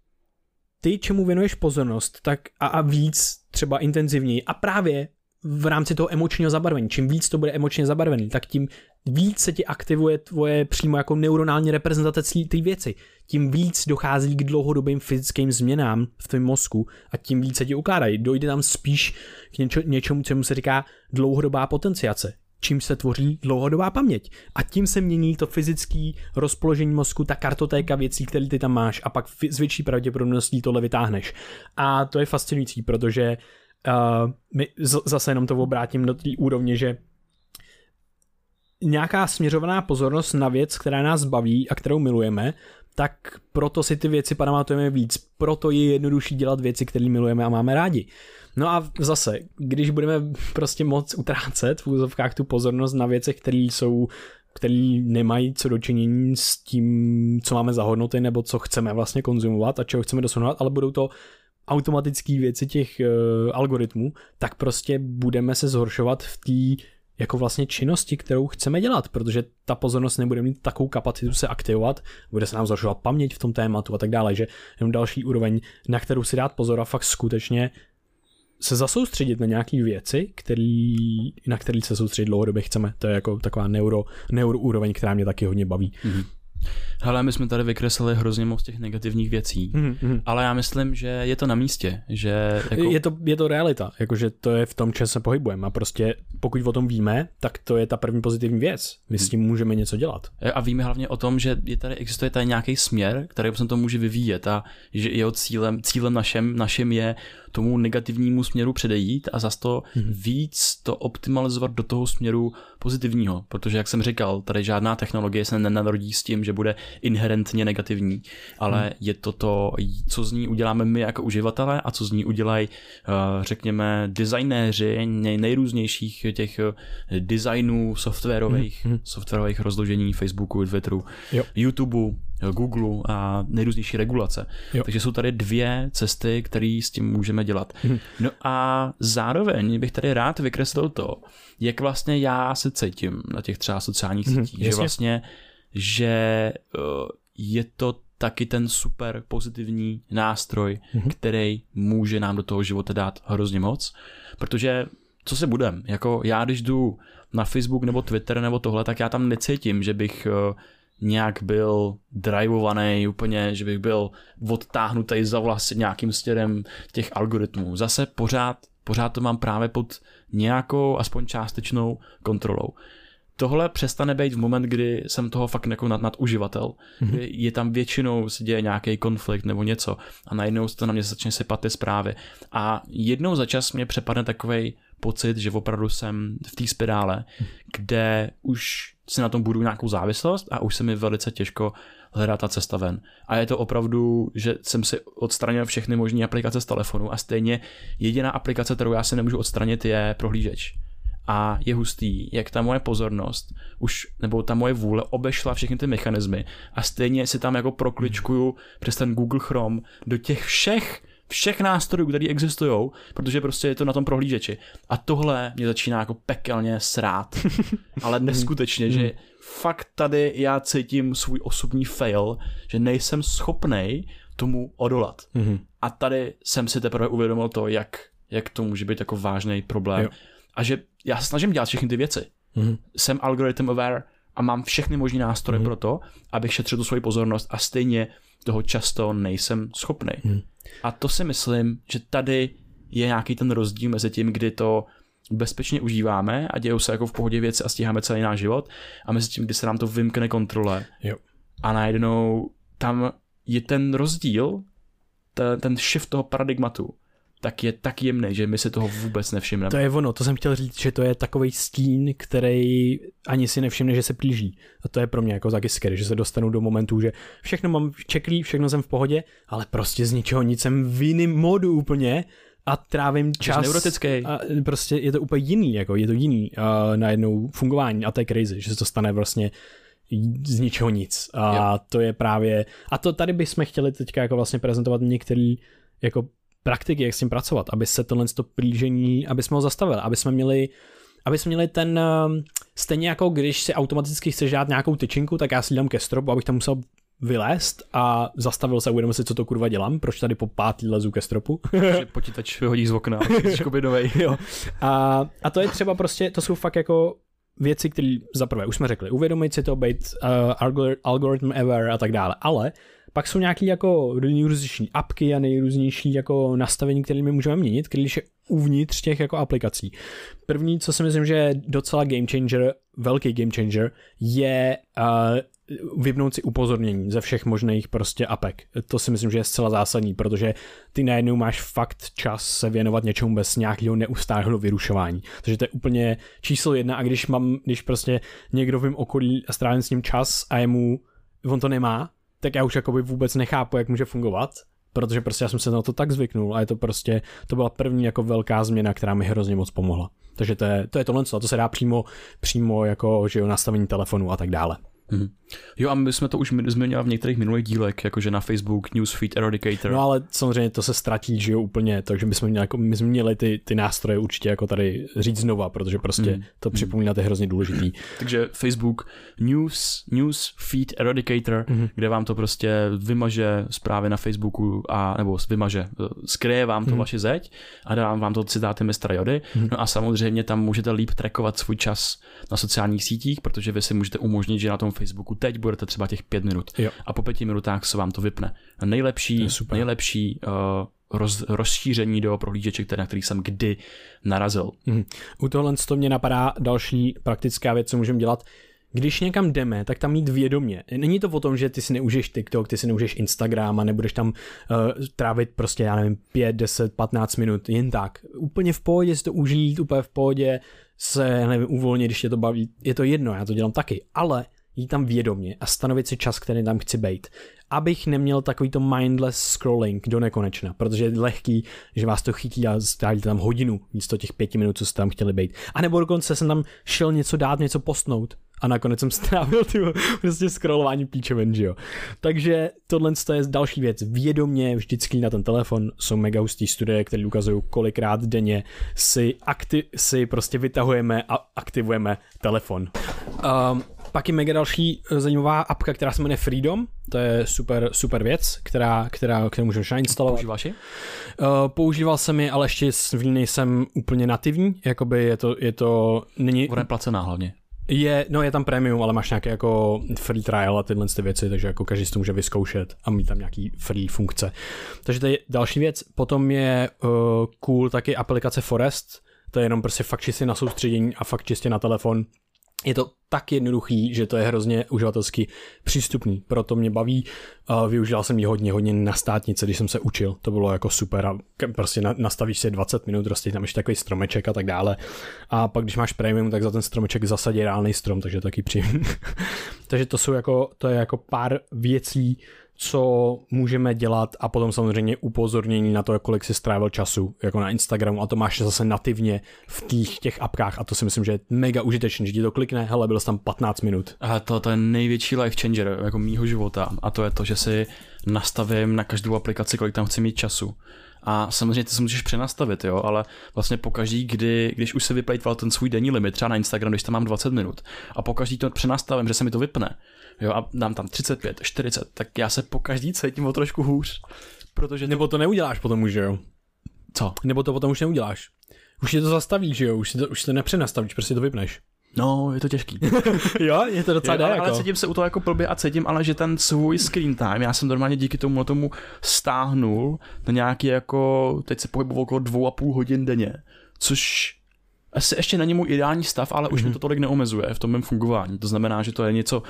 Ty, čemu věnuješ pozornost, tak a, a víc, třeba intenzivněji a právě v rámci toho emočního zabarvení. Čím víc to bude emočně zabarvený, tak tím víc se ti aktivuje tvoje přímo jako neuronální reprezentace té věci. Tím víc dochází k dlouhodobým fyzickým změnám v tvém mozku a tím víc se ti ukládají. Dojde tam spíš k něčo, něčemu, čemu se říká dlouhodobá potenciace čím se tvoří dlouhodobá paměť. A tím se mění to fyzické rozpoložení mozku, ta kartotéka věcí, které ty tam máš a pak s větší pravděpodobností tohle vytáhneš. A to je fascinující, protože uh, my z- zase jenom to obrátím do té úrovně, že nějaká směřovaná pozornost na věc, která nás baví a kterou milujeme, tak proto si ty věci pamatujeme víc, proto je jednodušší dělat věci, které milujeme a máme rádi. No a zase, když budeme prostě moc utrácet v úzovkách tu pozornost na věcech, které jsou který nemají co dočinění s tím, co máme za hodnoty nebo co chceme vlastně konzumovat a čeho chceme dosáhnout, ale budou to automatické věci těch uh, algoritmů, tak prostě budeme se zhoršovat v té jako vlastně činnosti, kterou chceme dělat, protože ta pozornost nebude mít takovou kapacitu se aktivovat, bude se nám zhoršovat paměť v tom tématu a tak dále, že jenom další úroveň, na kterou si dát pozor a fakt skutečně se zasoustředit na nějaké věci, který, na které se soustředit dlouhodobě chceme. To je jako taková neuro, neuro úroveň, která mě taky hodně baví. Mm-hmm. Hele, my jsme tady vykreslili hrozně moc těch negativních věcí, mm-hmm. ale já myslím, že je to na místě, že... Jako... Je, to, je to realita, jakože to je v tom, čem se pohybujeme a prostě pokud o tom víme, tak to je ta první pozitivní věc. My s tím můžeme něco dělat. A víme hlavně o tom, že je tady, existuje tady nějaký směr, který se to může vyvíjet a že jeho cílem, cílem našem, našem je tomu negativnímu směru předejít a zase to mm-hmm. víc to optimalizovat do toho směru pozitivního, protože jak jsem říkal, tady žádná technologie se nenarodí s tím, že bude inherentně negativní, ale hmm. je to to, co z ní uděláme my jako uživatelé a co z ní udělají, uh, řekněme, designéři nej, nejrůznějších těch uh, designů softwarových, hmm. softwarových rozložení Facebooku, Twitteru, jo. YouTubeu, Google a nejrůznější regulace. Jo. Takže jsou tady dvě cesty, které s tím můžeme dělat. Hmm. No a zároveň bych tady rád vykreslil to, jak vlastně já se cítím na těch třeba sociálních hmm. sítích, že vlastně, že uh, je to taky ten super pozitivní nástroj, hmm. který může nám do toho života dát hrozně moc, protože co se budem, jako já když jdu na Facebook nebo Twitter nebo tohle, tak já tam necítím, že bych uh, nějak byl drivovaný úplně, že bych byl odtáhnutý za vlasy nějakým stěrem těch algoritmů. Zase pořád, pořád to mám právě pod nějakou, aspoň částečnou kontrolou. Tohle přestane být v moment, kdy jsem toho fakt jako nad, naduživatel. Mm-hmm. Je tam většinou se děje nějaký konflikt nebo něco a najednou se to na mě začne sypat ty zprávy. A jednou za čas mě přepadne takový pocit, že opravdu jsem v té spirále, kde už si na tom budu nějakou závislost a už se mi velice těžko hledá ta cesta ven. A je to opravdu, že jsem si odstranil všechny možné aplikace z telefonu a stejně jediná aplikace, kterou já si nemůžu odstranit, je prohlížeč. A je hustý, jak ta moje pozornost už, nebo ta moje vůle obešla všechny ty mechanismy a stejně si tam jako prokličkuju přes ten Google Chrome do těch všech všech nástrojů, které existují, protože prostě je to na tom prohlížeči. A tohle mě začíná jako pekelně srát. <laughs> Ale neskutečně, že fakt tady já cítím svůj osobní fail, že nejsem schopnej tomu odolat. Mm-hmm. A tady jsem si teprve uvědomil to, jak, jak to může být jako vážný problém. Jo. A že já se snažím dělat všechny ty věci. Mm-hmm. Jsem algorithm aware a mám všechny možné nástroje mm-hmm. pro to, abych šetřil tu svoji pozornost a stejně toho často nejsem schopný. Mm. A to si myslím, že tady je nějaký ten rozdíl mezi tím, kdy to bezpečně užíváme a dějou se jako v pohodě věci a stíháme celý náš život a mezi tím, kdy se nám to vymkne kontrole jo. a najednou tam je ten rozdíl, ten, ten shift toho paradigmatu, tak je tak jemný, že my si toho vůbec nevšimneme. To je ono, to jsem chtěl říct, že to je takový stín, který ani si nevšimne, že se plíží. A to je pro mě jako taky scary, že se dostanu do momentu, že všechno mám čeklý, všechno jsem v pohodě, ale prostě z ničeho nic jsem v jiném modu úplně a trávím čas. Jsi neurotický. A prostě je to úplně jiný, jako je to jiný uh, najednou fungování a to je crazy, že se to stane vlastně z ničeho nic. A jo. to je právě, a to tady bychom chtěli teďka jako vlastně prezentovat některý jako praktiky, jak s tím pracovat, aby se tohle to plížení, aby jsme ho zastavili, aby jsme měli aby jsme měli ten, ehm, stejně jako když si automaticky chceš dát nějakou tyčinku, tak já si dám ke stropu, abych tam musel vylézt a zastavil se, uvědomil si, co to kurva dělám, proč tady po pátý lezu ke stropu. Že počítač vyhodí z okna, <laughs> jo. A, a to je třeba prostě, to jsou fakt jako věci, které za prvé už jsme řekli, uvědomit si to, být uh, algorithm ever a tak dále, ale pak jsou nějaké jako nejrůznější apky a nejrůznější jako nastavení, které my můžeme měnit, když je uvnitř těch jako aplikací. První, co si myslím, že je docela game changer, velký game changer, je uh, vypnout si upozornění ze všech možných prostě apek. To si myslím, že je zcela zásadní, protože ty najednou máš fakt čas se věnovat něčemu bez nějakého neustálého vyrušování. Takže to je úplně číslo jedna a když mám, když prostě někdo v mém okolí a strávím s ním čas a jemu on to nemá, tak já už jakoby vůbec nechápu, jak může fungovat, protože prostě já jsem se na to tak zvyknul a je to prostě, to byla první jako velká změna, která mi hrozně moc pomohla. Takže to je, to je tohle, to se dá přímo, přímo jako, že jo, nastavení telefonu a tak dále. Hmm. Jo, a my jsme to už zmiňovali v některých minulých dílech, jakože na Facebook Newsfeed Eradicator. No ale samozřejmě to se ztratí, že jo, úplně, takže my jsme měli, jako, my jsme měli ty, ty nástroje určitě jako tady říct znova, protože prostě hmm. to připomínat je hrozně důležitý. <clears throat> takže Facebook News, News Feed Eradicator, hmm. kde vám to prostě vymaže zprávy na Facebooku a nebo vymaže, skryje vám to hmm. vaši zeď a dá vám to citáty mistra Jody. Hmm. No a samozřejmě tam můžete líp trackovat svůj čas na sociálních sítích, protože vy si můžete umožnit, že na tom Facebooku teď budete třeba těch pět minut jo. a po pěti minutách se vám to vypne. Nejlepší, nejlepší uh, roz, rozšíření do prohlížeče, na který jsem kdy narazil. Mm. U tohle to mě napadá další praktická věc, co můžeme dělat. Když někam jdeme, tak tam mít vědomě. Není to o tom, že ty si neužiješ TikTok, ty si neužiješ Instagram a nebudeš tam uh, trávit prostě, já nevím, 5, 10, 15 minut, jen tak. Úplně v pohodě si to užít, úplně v pohodě se, já nevím, uvolnit, když tě to baví. Je to jedno, já to dělám taky. Ale jít tam vědomě a stanovit si čas, který tam chci být. Abych neměl takovýto mindless scrolling do nekonečna, protože je lehký, že vás to chytí a strávíte tam hodinu místo těch pěti minut, co jste tam chtěli být. A nebo dokonce jsem tam šel něco dát, něco postnout a nakonec jsem <laughs> strávil ty prostě scrollování píčeven, že jo. Takže tohle je další věc. Vědomě vždycky na ten telefon jsou mega hustý studie, které ukazují, kolikrát denně si, akti- si prostě vytahujeme a aktivujeme telefon. Um, pak je mega další eh, zajímavá apka, která se jmenuje Freedom. To je super, super věc, která, která, kterou můžeš nainstalovat. Používáš ji? Uh, používal jsem ji, ale ještě v ní nejsem úplně nativní. Jakoby je to, je to, není... Ona je placená hlavně. Je, no je tam premium, ale máš nějaké jako free trial a tyhle ty věci, takže jako každý si to může vyzkoušet a mít tam nějaký free funkce. Takže to je další věc. Potom je uh, cool taky aplikace Forest, to je jenom prostě fakt čistě na soustředění a fakt čistě na telefon je to tak jednoduchý, že to je hrozně uživatelsky přístupný. Proto mě baví. Využíval jsem ji hodně, hodně na státnice, když jsem se učil. To bylo jako super a prostě nastavíš si 20 minut, prostě tam ještě takový stromeček a tak dále. A pak když máš premium, tak za ten stromeček zasadí reálný strom, takže taky příjemný. <laughs> takže to jsou jako, to je jako pár věcí, co můžeme dělat a potom samozřejmě upozornění na to, kolik si strávil času, jako na Instagramu a to máš zase nativně v těch, těch apkách a to si myslím, že je mega užitečný, že ti to klikne, hele, byl jsi tam 15 minut. A to, to je největší life changer jako mýho života a to je to, že si nastavím na každou aplikaci, kolik tam chci mít času. A samozřejmě ty se můžeš přenastavit, jo, ale vlastně pokaždý, kdy, když už se vyplejtval ten svůj denní limit, třeba na Instagram, když tam mám 20 minut, a pokaždý to přenastavím, že se mi to vypne, jo, a dám tam 35, 40, tak já se pokaždý cítím o trošku hůř. Protože to... Nebo to neuděláš potom už, jo? Co? Nebo to potom už neuděláš. Už je to zastaví, že jo? Už si to, už si to nepřenastavíš, prostě to vypneš. No, je to těžký. <laughs> jo, je to docela je, ale, jako. ale cítím se u toho jako blbě a cítím ale, že ten svůj screen time, já jsem normálně díky tomu tomu stáhnul na nějaký jako, teď se pohybuju okolo dvou a půl hodin denně, což asi ještě není můj ideální stav, ale už mm-hmm. mi mhm. to tolik neomezuje v tom mém fungování. To znamená, že to je něco,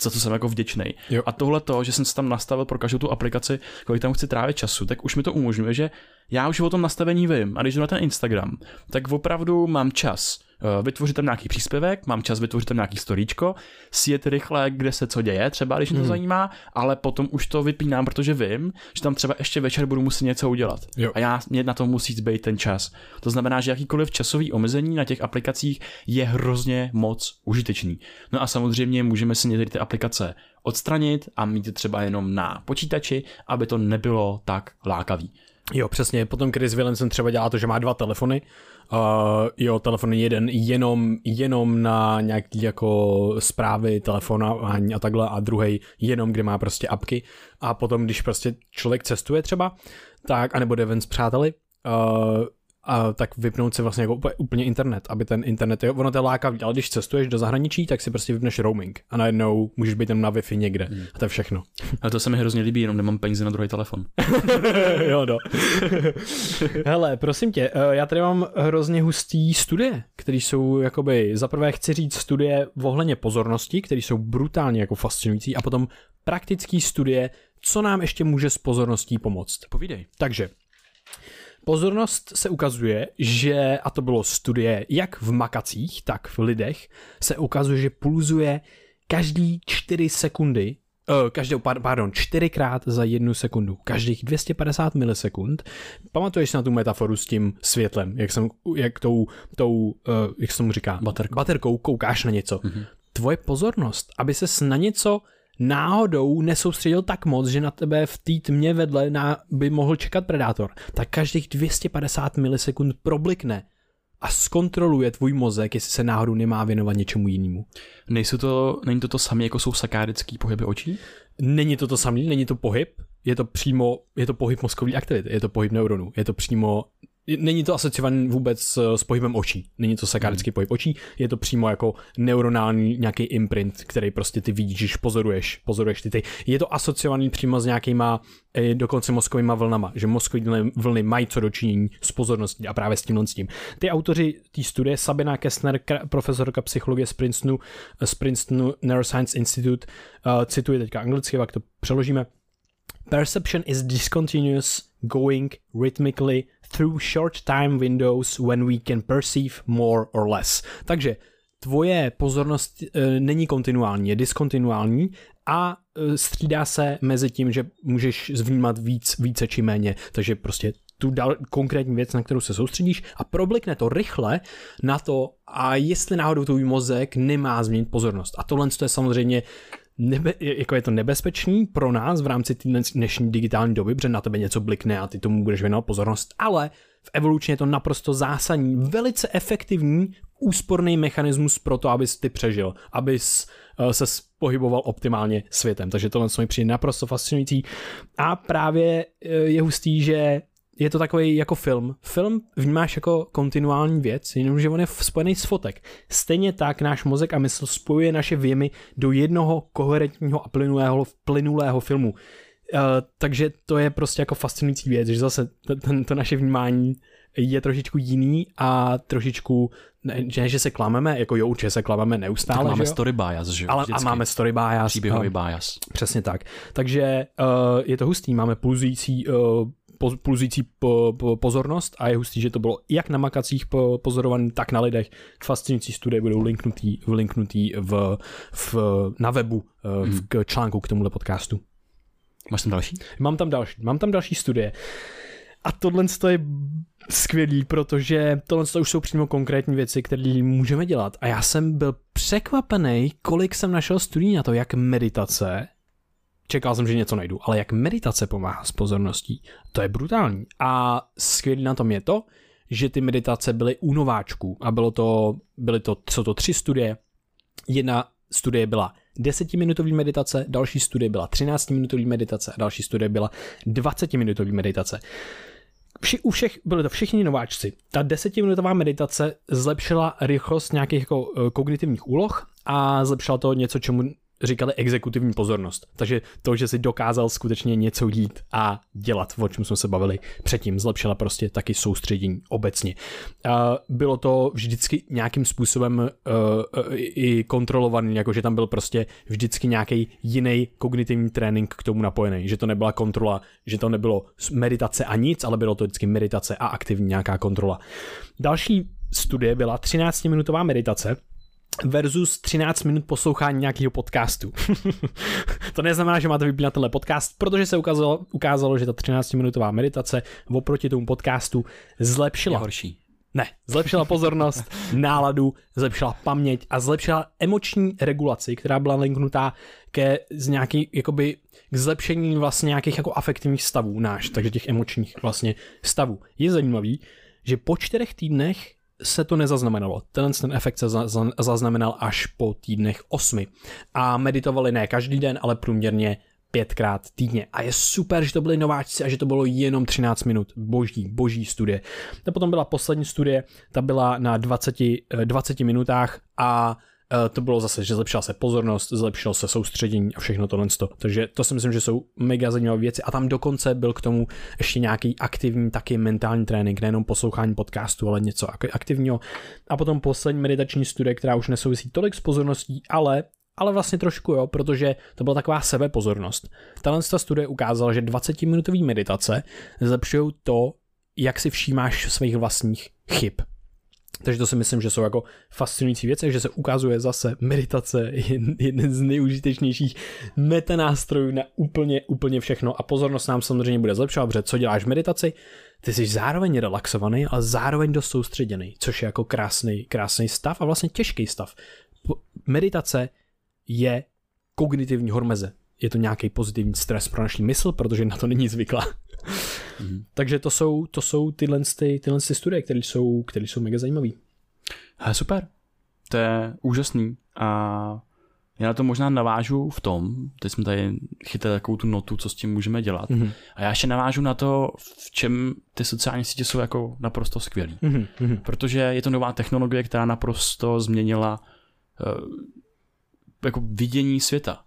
za co jsem jako vděčný. A tohle to, že jsem si tam nastavil pro každou tu aplikaci, kolik tam chci trávit času, tak už mi to umožňuje, že já už o tom nastavení vím. A když jdu na ten Instagram, tak opravdu mám čas Eh, vytvořit tam nějaký příspěvek, mám čas vytvořit tam nějaký storíčko, sjet rychle, kde se co děje, třeba když mě to hmm. zajímá, ale potom už to vypínám, protože vím, že tam třeba ještě večer budu muset něco udělat. Jo. A já mě na to musí zbejt ten čas. To znamená, že jakýkoliv časový omezení na těch aplikacích je hrozně moc užitečný. No a samozřejmě můžeme si některé ty aplikace odstranit a mít je třeba jenom na počítači, aby to nebylo tak lákavý. Jo, přesně. Potom Chris Williamson třeba dělá to, že má dva telefony. Uh, jo, telefon jeden jenom, jenom na nějaký jako zprávy, telefonování a takhle a druhý jenom, kde má prostě apky. A potom, když prostě člověk cestuje třeba, tak, anebo jde ven s přáteli, uh, a tak vypnout si vlastně jako úplně internet, aby ten internet, je, ono to je lákavý, ale když cestuješ do zahraničí, tak si prostě vypneš roaming a najednou můžeš být tam na Wi-Fi někde hmm. a to je všechno. <laughs> A to se mi hrozně líbí, jenom nemám peníze na druhý telefon. <laughs> jo, no. <laughs> Hele, prosím tě, eh, já tady mám hrozně hustý studie, které jsou jakoby, zaprvé chci říct studie ohledně pozornosti, které jsou brutálně jako fascinující a potom praktický studie, co nám ještě může s pozorností pomoct. Povídej. Takže, Pozornost se ukazuje, že, a to bylo studie jak v makacích, tak v lidech, se ukazuje, že pulzuje každý 4 sekundy, uh, každou, pardon, čtyřikrát za jednu sekundu, každých 250 milisekund. Pamatuješ na tu metaforu s tím světlem, jak jsem, jak tou, tou uh, jak se tomu říká? Baterkou. Baterkou koukáš na něco. Mm-hmm. Tvoje pozornost, aby ses na něco náhodou nesoustředil tak moc, že na tebe v té tmě vedle na, by mohl čekat predátor, tak každých 250 milisekund problikne a zkontroluje tvůj mozek, jestli se náhodou nemá věnovat něčemu jinému. Nejsou to, není to to samé, jako jsou sakárický pohyby očí? Není to to samé, není to pohyb, je to přímo, je to pohyb mozkový aktivity, je to pohyb neuronů, je to přímo Není to asociovaný vůbec s, s pohybem očí. Není to sakárický hmm. pohyb očí, je to přímo jako neuronální nějaký imprint, který prostě ty vidíš, pozoruješ, pozoruješ ty, ty. Je to asociovaný přímo s nějakýma e, dokonce mozkovými vlnama, že mozkové vlny mají co dočinění s pozorností a právě s tímhle s tím. Ty autoři té studie, Sabina Kessner, profesorka psychologie z Princetonu, z Princetonu Neuroscience Institute, uh, cituje teďka anglicky, jak to přeložíme, Perception is discontinuous, going rhythmically through short time windows when we can perceive more or less. Takže tvoje pozornost e, není kontinuální, je diskontinuální a e, střídá se mezi tím, že můžeš zvnímat víc, více či méně, takže prostě tu dal, konkrétní věc, na kterou se soustředíš a problikne to rychle na to, a jestli náhodou tvůj mozek nemá změnit pozornost. A tohle je samozřejmě nebe, jako je to nebezpečný pro nás v rámci té dnešní digitální doby, protože na tebe něco blikne a ty tomu budeš věnovat pozornost, ale v evolučně je to naprosto zásadní, velice efektivní úsporný mechanismus pro to, abys ty přežil, abys uh, se pohyboval optimálně světem. Takže tohle mi přijde naprosto fascinující. A právě uh, je hustý, že je to takový jako film. Film vnímáš jako kontinuální věc, jenomže on je spojený s fotek. Stejně tak náš mozek a mysl spojuje naše věmy do jednoho koherentního a plynulého, plynulého filmu. Uh, takže to je prostě jako fascinující věc, že zase to, to, to naše vnímání je trošičku jiný a trošičku, ne, že, že se klameme, jako jo, určitě se klameme neustále. Tak máme že story bias, že Ale, a máme story bias. Příběhový bias. Přesně tak. Takže uh, je to hustý, máme pulzující uh, pulzující pozornost a je hustý, že to bylo jak na makacích pozorovaný, tak na lidech. Fascinující studie budou linknutý, linknutý v, v, na webu hmm. v, k článku k tomuhle podcastu. Máš tam další? Mám tam další, mám tam další studie. A tohle je skvělý, protože tohle už jsou přímo konkrétní věci, které můžeme dělat. A já jsem byl překvapený, kolik jsem našel studií na to, jak meditace čekal jsem, že něco najdu, ale jak meditace pomáhá s pozorností, to je brutální. A skvělý na tom je to, že ty meditace byly u nováčků a bylo to, byly to, co to tři studie. Jedna studie byla 10-minutový meditace, další studie byla 13-minutový meditace a další studie byla 20-minutový meditace. Vši, u všech, byly to všichni nováčci. Ta desetiminutová meditace zlepšila rychlost nějakých jako eh, kognitivních úloh a zlepšila to něco, čemu říkali exekutivní pozornost. Takže to, že si dokázal skutečně něco jít a dělat, o čem jsme se bavili předtím, zlepšila prostě taky soustředění obecně. Bylo to vždycky nějakým způsobem uh, i kontrolovaný, jakože tam byl prostě vždycky nějaký jiný kognitivní trénink k tomu napojený, že to nebyla kontrola, že to nebylo meditace a nic, ale bylo to vždycky meditace a aktivní nějaká kontrola. Další studie byla 13-minutová meditace, versus 13 minut poslouchání nějakého podcastu. <laughs> to neznamená, že máte vypínat tenhle podcast, protože se ukázalo, ukázalo, že ta 13-minutová meditace oproti tomu podcastu zlepšila. Je horší. Ne, zlepšila pozornost, <laughs> náladu, zlepšila paměť a zlepšila emoční regulaci, která byla linknutá ke z nějaký, jakoby, k zlepšení vlastně nějakých jako afektivních stavů náš, takže těch emočních vlastně stavů. Je zajímavý, že po čtyřech týdnech se to nezaznamenalo. Tenhle ten efekt se zaznamenal až po týdnech osmi. A meditovali ne každý den, ale průměrně pětkrát týdně. A je super, že to byli nováčci a že to bylo jenom 13 minut. Boží, boží studie. A potom byla poslední studie, ta byla na 20, 20 eh, minutách a to bylo zase, že zlepšila se pozornost, zlepšilo se soustředění a všechno tohle. Takže to si myslím, že jsou mega zajímavé věci. A tam dokonce byl k tomu ještě nějaký aktivní taky mentální trénink, nejenom poslouchání podcastu, ale něco aktivního. A potom poslední meditační studie, která už nesouvisí tolik s pozorností, ale ale vlastně trošku jo, protože to byla taková sebepozornost. Tahle studie ukázala, že 20-minutový meditace zlepšují to, jak si všímáš svých vlastních chyb. Takže to si myslím, že jsou jako fascinující věci, že se ukazuje zase meditace jeden z nejužitečnějších metanástrojů na úplně, úplně všechno a pozornost nám samozřejmě bude zlepšovat, protože co děláš v meditaci, ty jsi zároveň relaxovaný, ale zároveň dost soustředěný, což je jako krásný, krásný stav a vlastně těžký stav. Meditace je kognitivní hormeze. Je to nějaký pozitivní stres pro naši mysl, protože na to není zvyklá. Mm. Takže to jsou, to jsou tyhle, ty, tyhle ty studie, které jsou, které jsou mega zajímavé. Super. To je úžasný. A já na to možná navážu v tom, teď jsme tady chytali takovou tu notu, co s tím můžeme dělat. Mm-hmm. A já ještě navážu na to, v čem ty sociální sítě jsou jako naprosto skvělý. Mm-hmm. Protože je to nová technologie, která naprosto změnila uh, jako vidění světa.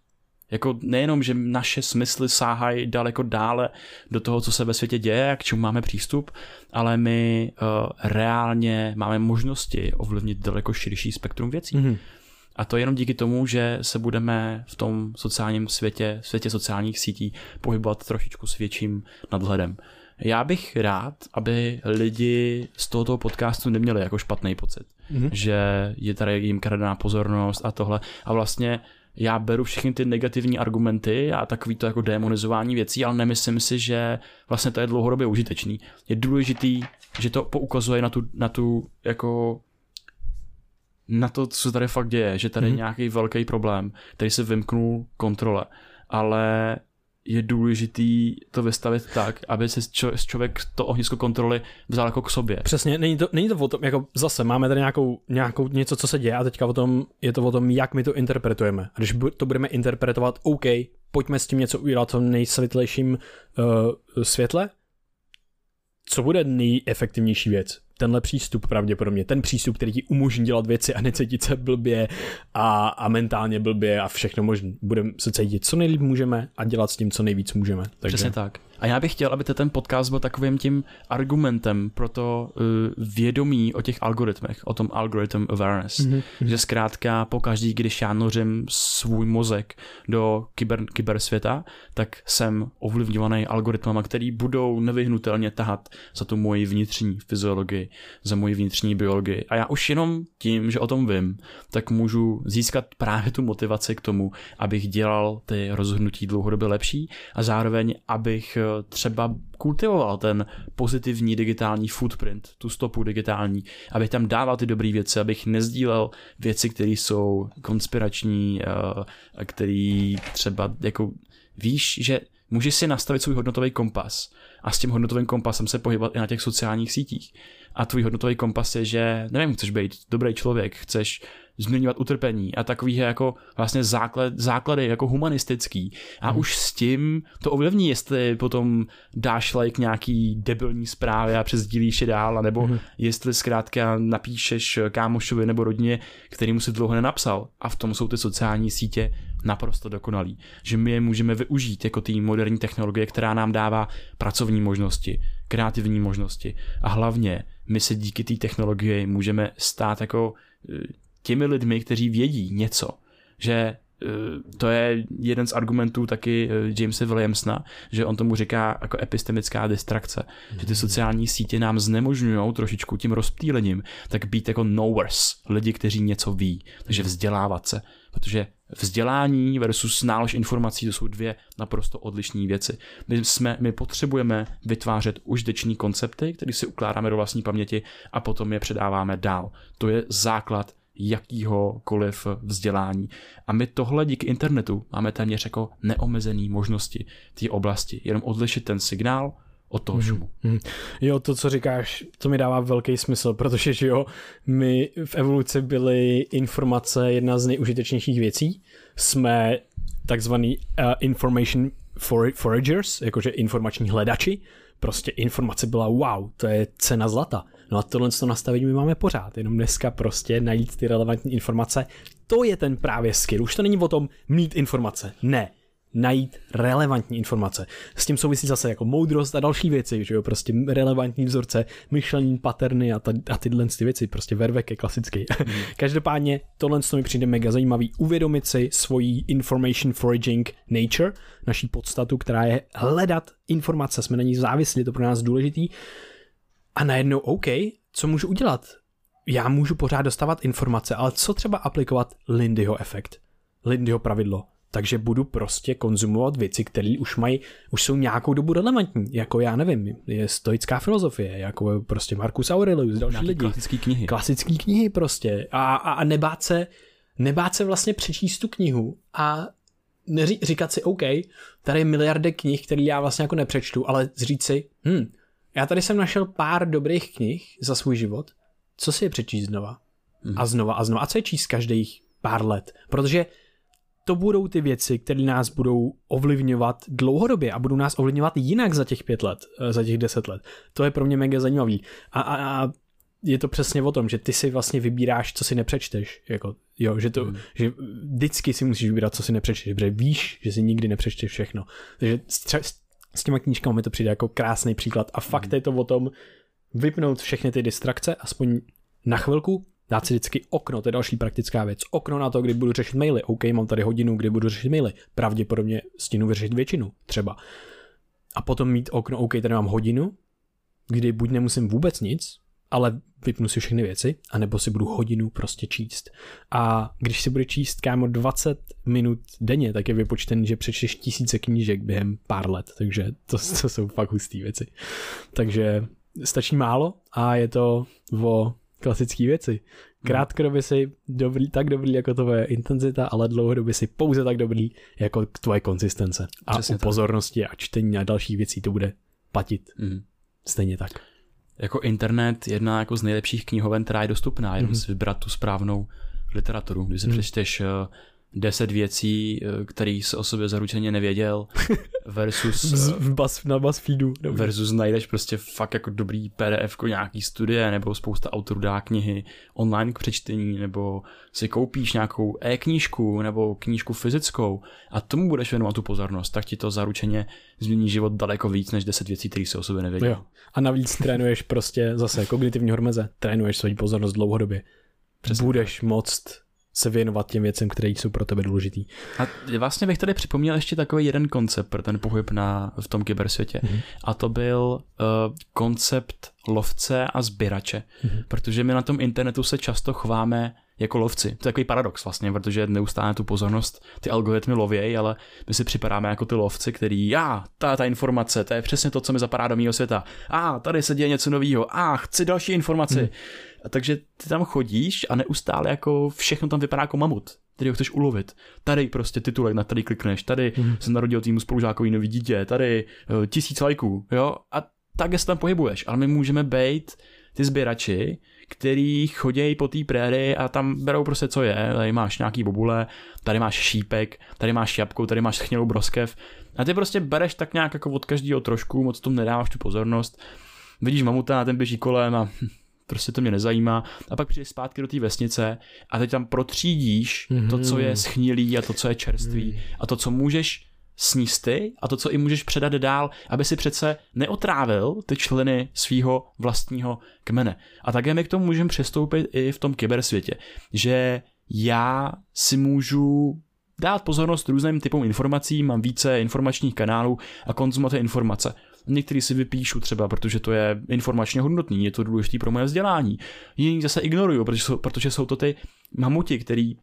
Jako nejenom, že naše smysly sáhají daleko dále do toho, co se ve světě děje a k čemu máme přístup, ale my uh, reálně máme možnosti ovlivnit daleko širší spektrum věcí. Mm-hmm. A to jenom díky tomu, že se budeme v tom sociálním světě, světě sociálních sítí pohybovat trošičku s větším nadhledem. Já bych rád, aby lidi z tohoto podcastu neměli jako špatný pocit, mm-hmm. že je tady jim kradená pozornost a tohle. A vlastně já beru všechny ty negativní argumenty a takový to jako demonizování věcí, ale nemyslím si, že vlastně to je dlouhodobě užitečný. Je důležitý, že to poukazuje na tu, na tu jako na to, co tady fakt děje, že tady mm-hmm. je nějaký velký problém, který se vymknul kontrole, ale je důležitý to vystavit tak, aby se člověk to ohnisko kontroly vzal jako k sobě. Přesně, není to, není to o tom, jako zase máme tady nějakou, nějakou něco, co se děje a teďka o tom, je to o tom, jak my to interpretujeme. A když to budeme interpretovat, OK, pojďme s tím něco udělat v nejsvětlejším uh, světle, co bude nejefektivnější věc? Tenhle přístup pravděpodobně, ten přístup, který ti umožní dělat věci a necítit se blbě a, a mentálně blbě a všechno možné. Budeme se cítit co nejlíp můžeme a dělat s tím co nejvíc můžeme. Takže... Přesně tak. A já bych chtěl, aby ten podcast byl takovým tím argumentem pro to uh, vědomí o těch algoritmech, o tom algorithm awareness. Mm-hmm. Že zkrátka pokaždý, když já nořím svůj mozek do kyber, kybersvěta, tak jsem ovlivňovaný algoritmama, který budou nevyhnutelně tahat za tu moji vnitřní fyziologii, za moji vnitřní biologii. A já už jenom tím, že o tom vím, tak můžu získat právě tu motivaci k tomu, abych dělal ty rozhodnutí dlouhodobě lepší a zároveň abych eh, třeba kultivoval ten pozitivní digitální footprint, tu stopu digitální, abych tam dával ty dobré věci, abych nezdílel věci, které jsou konspirační, eh, které třeba jako víš, že můžeš si nastavit svůj hodnotový kompas a s tím hodnotovým kompasem se pohybovat i na těch sociálních sítích. A tvůj hodnotový kompas je, že nevím, chceš být dobrý člověk, chceš změňovat utrpení a takový jako vlastně základ, základy jako humanistický. A hmm. už s tím to ovlivní, jestli potom dáš like nějaký debilní zprávy a přesdílíš je dál, nebo hmm. jestli zkrátka napíšeš kámošovi nebo rodině, který mu si dlouho nenapsal. A v tom jsou ty sociální sítě naprosto dokonalý. Že my je můžeme využít jako ty moderní technologie, která nám dává pracovní možnosti, kreativní možnosti a hlavně my se díky té technologii můžeme stát jako těmi lidmi, kteří vědí něco, že eh, to je jeden z argumentů taky eh, Jamesa Williamsona, že on tomu říká jako epistemická distrakce, že ty sociální sítě nám znemožňují trošičku tím rozptýlením, tak být jako knowers, lidi, kteří něco ví, takže vzdělávat se, protože vzdělání versus nálož informací, to jsou dvě naprosto odlišné věci. My, jsme, my potřebujeme vytvářet užitečné koncepty, které si ukládáme do vlastní paměti a potom je předáváme dál. To je základ jakýhokoliv vzdělání. A my tohle díky internetu máme téměř jako neomezený možnosti té oblasti. Jenom odlišit ten signál od toho mhm. šumu. Mm-hmm. Jo, to, co říkáš, to mi dává velký smysl, protože že jo, my v evoluci byly informace jedna z nejužitečnějších věcí. Jsme takzvaný uh, information for, foragers, jakože informační hledači. Prostě informace byla wow, to je cena zlata. No a tohle to nastavení my máme pořád, jenom dneska prostě najít ty relevantní informace, to je ten právě skill. Už to není o tom mít informace, ne, najít relevantní informace. S tím souvisí zase jako moudrost a další věci, že jo, prostě relevantní vzorce, myšlení, paterny a, ta, a tyhle ty věci, prostě vervek je klasický. Mm. <laughs> Každopádně tohle mi přijde mega zajímavý, uvědomit si svoji information foraging nature, naší podstatu, která je hledat informace, jsme na ní závislí, to pro nás důležitý a najednou OK, co můžu udělat? Já můžu pořád dostávat informace, ale co třeba aplikovat Lindyho efekt? Lindyho pravidlo. Takže budu prostě konzumovat věci, které už mají, už jsou nějakou dobu relevantní, jako já nevím, je stoická filozofie, jako prostě Marcus Aurelius, další lidi. Klasické knihy. Klasické knihy prostě. A, a, a nebát se, nebát se vlastně přečíst tu knihu a neří, říkat si, OK, tady je miliardy knih, které já vlastně jako nepřečtu, ale říct si, hm, já tady jsem našel pár dobrých knih za svůj život. Co si je přečíst znova? Mm. A znova a znova. A co je číst každých pár let? Protože to budou ty věci, které nás budou ovlivňovat dlouhodobě a budou nás ovlivňovat jinak za těch pět let, eh, za těch deset let. To je pro mě mega zajímavý. A, a, a je to přesně o tom, že ty si vlastně vybíráš, co si nepřečteš. Jako, jo, že, to, mm. že vždycky si musíš vybírat, co si nepřečteš, protože víš, že si nikdy nepřečteš všechno. Takže s těma knížkami mi to přijde jako krásný příklad a fakt mm. je to o tom vypnout všechny ty distrakce, aspoň na chvilku, dát si vždycky okno, to je další praktická věc. Okno na to, kdy budu řešit maily. OK, mám tady hodinu, kdy budu řešit maily. Pravděpodobně stínu vyřešit většinu, třeba. a potom mít okno, OK, tady mám hodinu, kdy buď nemusím vůbec nic, ale vypnu si všechny věci, anebo si budu hodinu prostě číst. A když si bude číst kámo 20 minut denně, tak je vypočtený, že přečteš tisíce knížek během pár let, takže to, to jsou fakt hustý věci. Takže stačí málo a je to o klasické věci. Krátkodobě si dobrý, tak dobrý jako tvoje intenzita, ale dlouhodobě si pouze tak dobrý jako tvoje konzistence. A Přesně u tak. pozornosti a čtení a dalších věcí to bude platit. Mm. Stejně tak. Jako internet jedna jako z nejlepších knihoven, která je dostupná, jenom Mhm. si vybrat tu správnou literaturu. Když si Mhm. přečteš eh, deset věcí, eh, který se o sobě zaručeně nevěděl, <laughs> versus, eh, v bas, na BuzzFeedu. Dobrý. versus najdeš prostě fakt jako dobrý PDF, nějaký studie, nebo spousta autorů dá knihy online k přečtení, nebo si koupíš nějakou e-knížku, nebo knížku fyzickou a tomu budeš věnovat tu pozornost, tak ti to zaručeně změní život daleko víc, než deset věcí, které se o sobě nevěděl. Jo. A navíc trénuješ prostě zase kognitivní hormeze, trénuješ svoji pozornost dlouhodobě. Přesně Budeš moct se věnovat těm věcem, které jsou pro tebe důležitý. A vlastně bych tady připomněl ještě takový jeden koncept pro ten pohyb na, v tom kybersvětě. Mhm. A to byl uh, koncept lovce a sběrače. Mhm. Protože my na tom internetu se často chováme jako lovci. To je takový paradox vlastně, protože neustále tu pozornost ty algoritmy lovějí, ale my si připadáme jako ty lovci, který, já, ta, ta informace, to je přesně to, co mi zapadá do mého světa. A tady se děje něco nového. A chci další informaci. Hmm. A takže ty tam chodíš a neustále jako všechno tam vypadá jako mamut který ho chceš ulovit. Tady prostě titulek, na který klikneš, tady Mhm. se narodil týmu spolužákový nový dítě, tady uh, tisíc lajků, jo, a tak se tam pohybuješ, ale my můžeme být ty sběrači, který chodějí po té préry a tam berou prostě co je, tady máš nějaký bobule, tady máš šípek, tady máš jabku, tady máš schnělou broskev a ty prostě bereš tak nějak jako od každého trošku, moc tomu nedáváš tu pozornost, vidíš mamuta a ten běží kolem a hm, prostě to mě nezajímá. A pak přijdeš zpátky do té vesnice a teď tam protřídíš to, co je Mhm. schnilý a to, co je čerstvý a to, co můžeš sníst ty a to, co i můžeš předat dál, aby si přece neotrávil ty členy svého vlastního kmene. A také my k tomu můžeme přistoupit i v tom kybersvětě, že já si můžu dát pozornost různým typům informací, mám více informačních kanálů a konzumovat informace. Některý si vypíšu třeba, protože to je informačně hodnotný, je to důležitý pro moje vzdělání. Jiný zase ignoruju, protože jsou, protože jsou to ty mamuti, který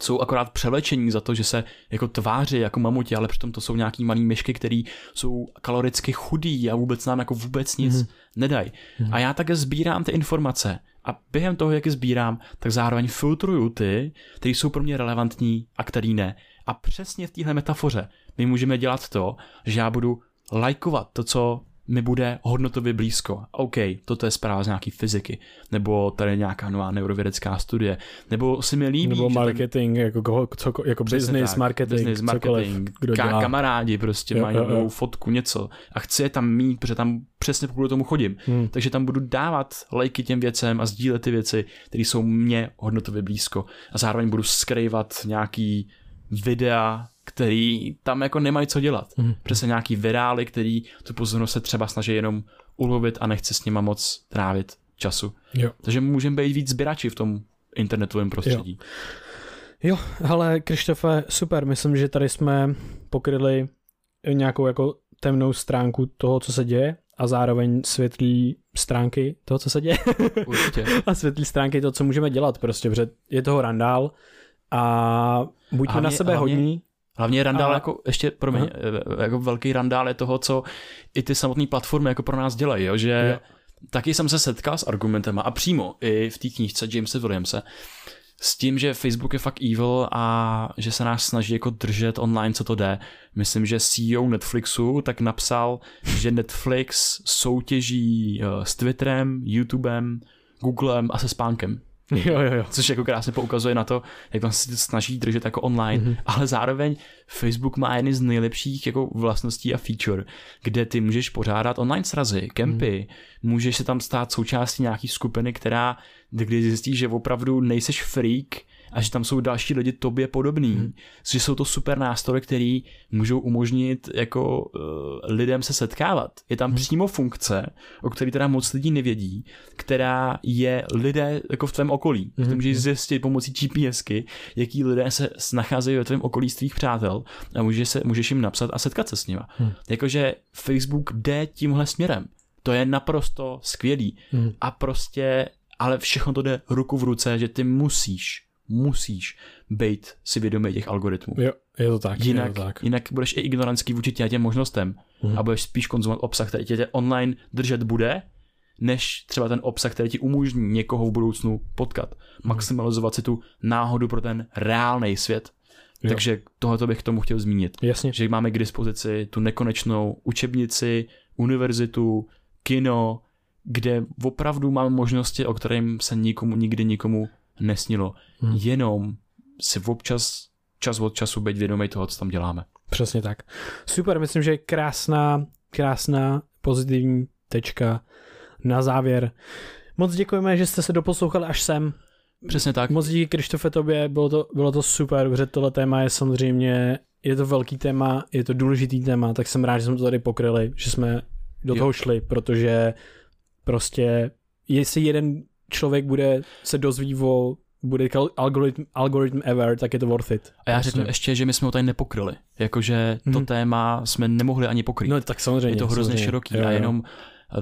jsou akorát převlečení za to, že se jako tváří jako mamuti, ale přitom to jsou nějaký malý myšky, který jsou kaloricky chudý a vůbec nám jako vůbec nic Mhm. mm-hmm. nedají. Mm-hmm. A já také sbírám ty informace a během toho, jak je sbírám, tak zároveň filtruju ty, které jsou pro mě relevantní a který ne. A přesně v téhle metafoře my můžeme dělat to, že já budu lajkovat to, co mi bude hodnotově blízko. OK, toto je zpráva z nějaký fyziky, nebo tady nějaká nová neurovědecká studie, nebo si mi líbí, Nebo marketing, jako, koho, co, jako business, tak, marketing, business, cokoliv, marketing, kdo ka- dělá. kamarádi prostě Jo, mají jo, jo. novou fotku, něco a chci je tam mít, protože tam přesně kvůli tomu chodím. Hmm. Takže tam budu dávat lajky těm věcem a sdílet ty věci, které jsou mně hodnotově blízko. A zároveň budu skrývat nějaký videa, který tam jako nemají co dělat. Hmm. Přesně nějaký virály, který tu pozornost se třeba snaží jenom ulovit a nechce s nima moc trávit času. Jo. Takže můžeme být víc sběrači v tom internetovém prostředí. Jo, ale Krištofe, super, myslím, že tady jsme pokryli nějakou jako temnou stránku toho, co se děje a zároveň světlý stránky toho, co se děje Určitě. <laughs> a světlý stránky toho, co můžeme dělat prostě, protože je toho randál a buďme Hlavně- na sebe hodní. Hlavně randál A- jako, ještě, promiň, eh, jako velký randál je toho, co i ty samotné platformy jako pro nás dělají, jo? že Jo. taky jsem se setkal s argumentem a přímo i v té knížce Jamesa Williamse s tím, že Facebook je fakt evil a že se nás snaží jako držet online, co to jde. Myslím, že CEO Netflixu tak napsal, že Netflix soutěží eh, s Twitterem, YouTubem, Googlem a se spánkem. <laughs> Jo, jo, jo. Což jako krásně poukazuje na to, jak tam se snaží držet jako online, Mhm. mm-hmm. ale zároveň Facebook má jedny z nejlepších jako vlastností a feature, kde ty můžeš pořádat online srazy, kempy, mm. můžeš se tam stát součástí nějaký skupiny, která, kdy zjistíš, že opravdu nejseš freak a že tam jsou další lidi tobě podobný, hmm. že jsou to super nástroje, který můžou umožnit jako uh, lidem se setkávat. Je tam hmm. přímo funkce, o které teda moc lidí nevědí, která je lidé jako v tvém okolí. Hmm. Ty můžeš hmm. zjistit pomocí GPSky, jaký lidé se nacházejí ve tvém okolí z tvých přátel a můžeš, se, můžeš jim napsat a setkat se s nima. Hmm. Jakože Facebook jde tímhle směrem. To je naprosto skvělý. Hmm. A prostě, ale všechno to jde ruku v ruce, že ty musíš, musíš být si vědomý těch algoritmů. Jo, je to tak. Jinak, je to tak. jinak budeš i ignorantský vůči těm možnostem hmm. a budeš spíš konzumovat obsah, který tě online držet bude, než třeba ten obsah, který ti umožní někoho v budoucnu potkat. Hmm. Maximalizovat si tu náhodu pro ten reálný svět. Jo. Takže tohle bych k tomu chtěl zmínit. Jasně. Že máme k dispozici tu nekonečnou učebnici, univerzitu, kino, kde opravdu máme možnosti, o kterým se nikomu nikdy nikomu nesnilo. Hmm. Jenom si občas, čas od času být vědomý toho, co tam děláme. Přesně tak. Super, myslím, že je krásná, krásná pozitivní tečka na závěr. Moc děkujeme, že jste se doposlouchali až sem. Přesně tak. Moc díky Krištofe tobě, bylo to, bylo to super, protože tohle téma je samozřejmě, je to velký téma, je to důležitý téma, tak jsem rád, že jsme to tady pokryli, že jsme do jo. toho šli, protože prostě jestli jeden člověk bude se dozví o bude algoritm, algoritm ever, tak je to worth it. A já řeknu ještě, že my jsme ho tady nepokryli. Jakože to hmm. téma jsme nemohli ani pokrýt. No tak samozřejmě. Je to hrozně samozřejmě. široký jo, jo. a jenom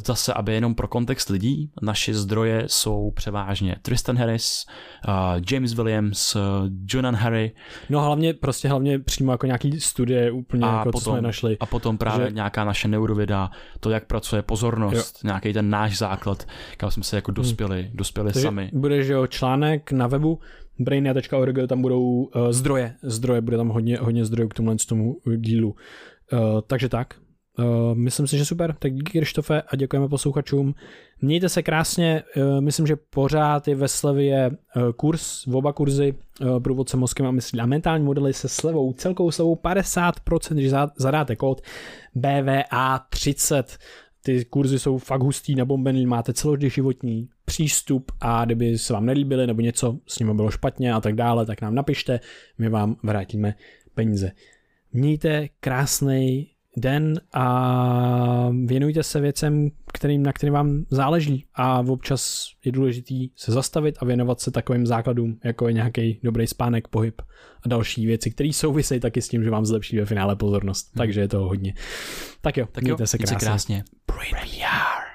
Zase, aby jenom pro kontext lidí, naše zdroje jsou převážně Tristan Harris, uh, James Williams, uh, Jonan Harry. No hlavně, prostě hlavně přímo jako nějaký studie úplně, a jako, potom, co jsme našli. A potom právě že... nějaká naše neurověda, to, jak pracuje pozornost, jo. nějaký ten náš základ, kam jsme se jako dospěli, hmm. dospěli Takže sami. Bude, že jo, článek na webu, brainia.org, tam budou uh, zdroje, zdroje, bude tam hodně, hodně zdrojů k tomu, tomu dílu. Uh, takže tak, Uh, myslím si, že super, tak díky Krištofe a děkujeme posluchačům. Mějte se krásně, uh, myslím, že pořád je ve slevě uh, kurz, v oba kurzy průvodce mozkem a myslí a mentální modely se slevou, celkou slevou 50%, když zadáte kód BVA30. Ty kurzy jsou fakt hustý, nabombený, máte celoživotní přístup a kdyby se vám nelíbily nebo něco s nimi bylo špatně a tak dále, tak nám napište, my vám vrátíme peníze. Mějte krásný den a věnujte se věcem, kterým, na kterým vám záleží a občas je důležitý se zastavit a věnovat se takovým základům, jako je nějaký dobrý spánek, pohyb a další věci, které souvisejí taky s tím, že vám zlepší ve finále pozornost. Hmm. Takže je to hodně. Tak jo, tak mějte jo, se krásně. krásně. Brain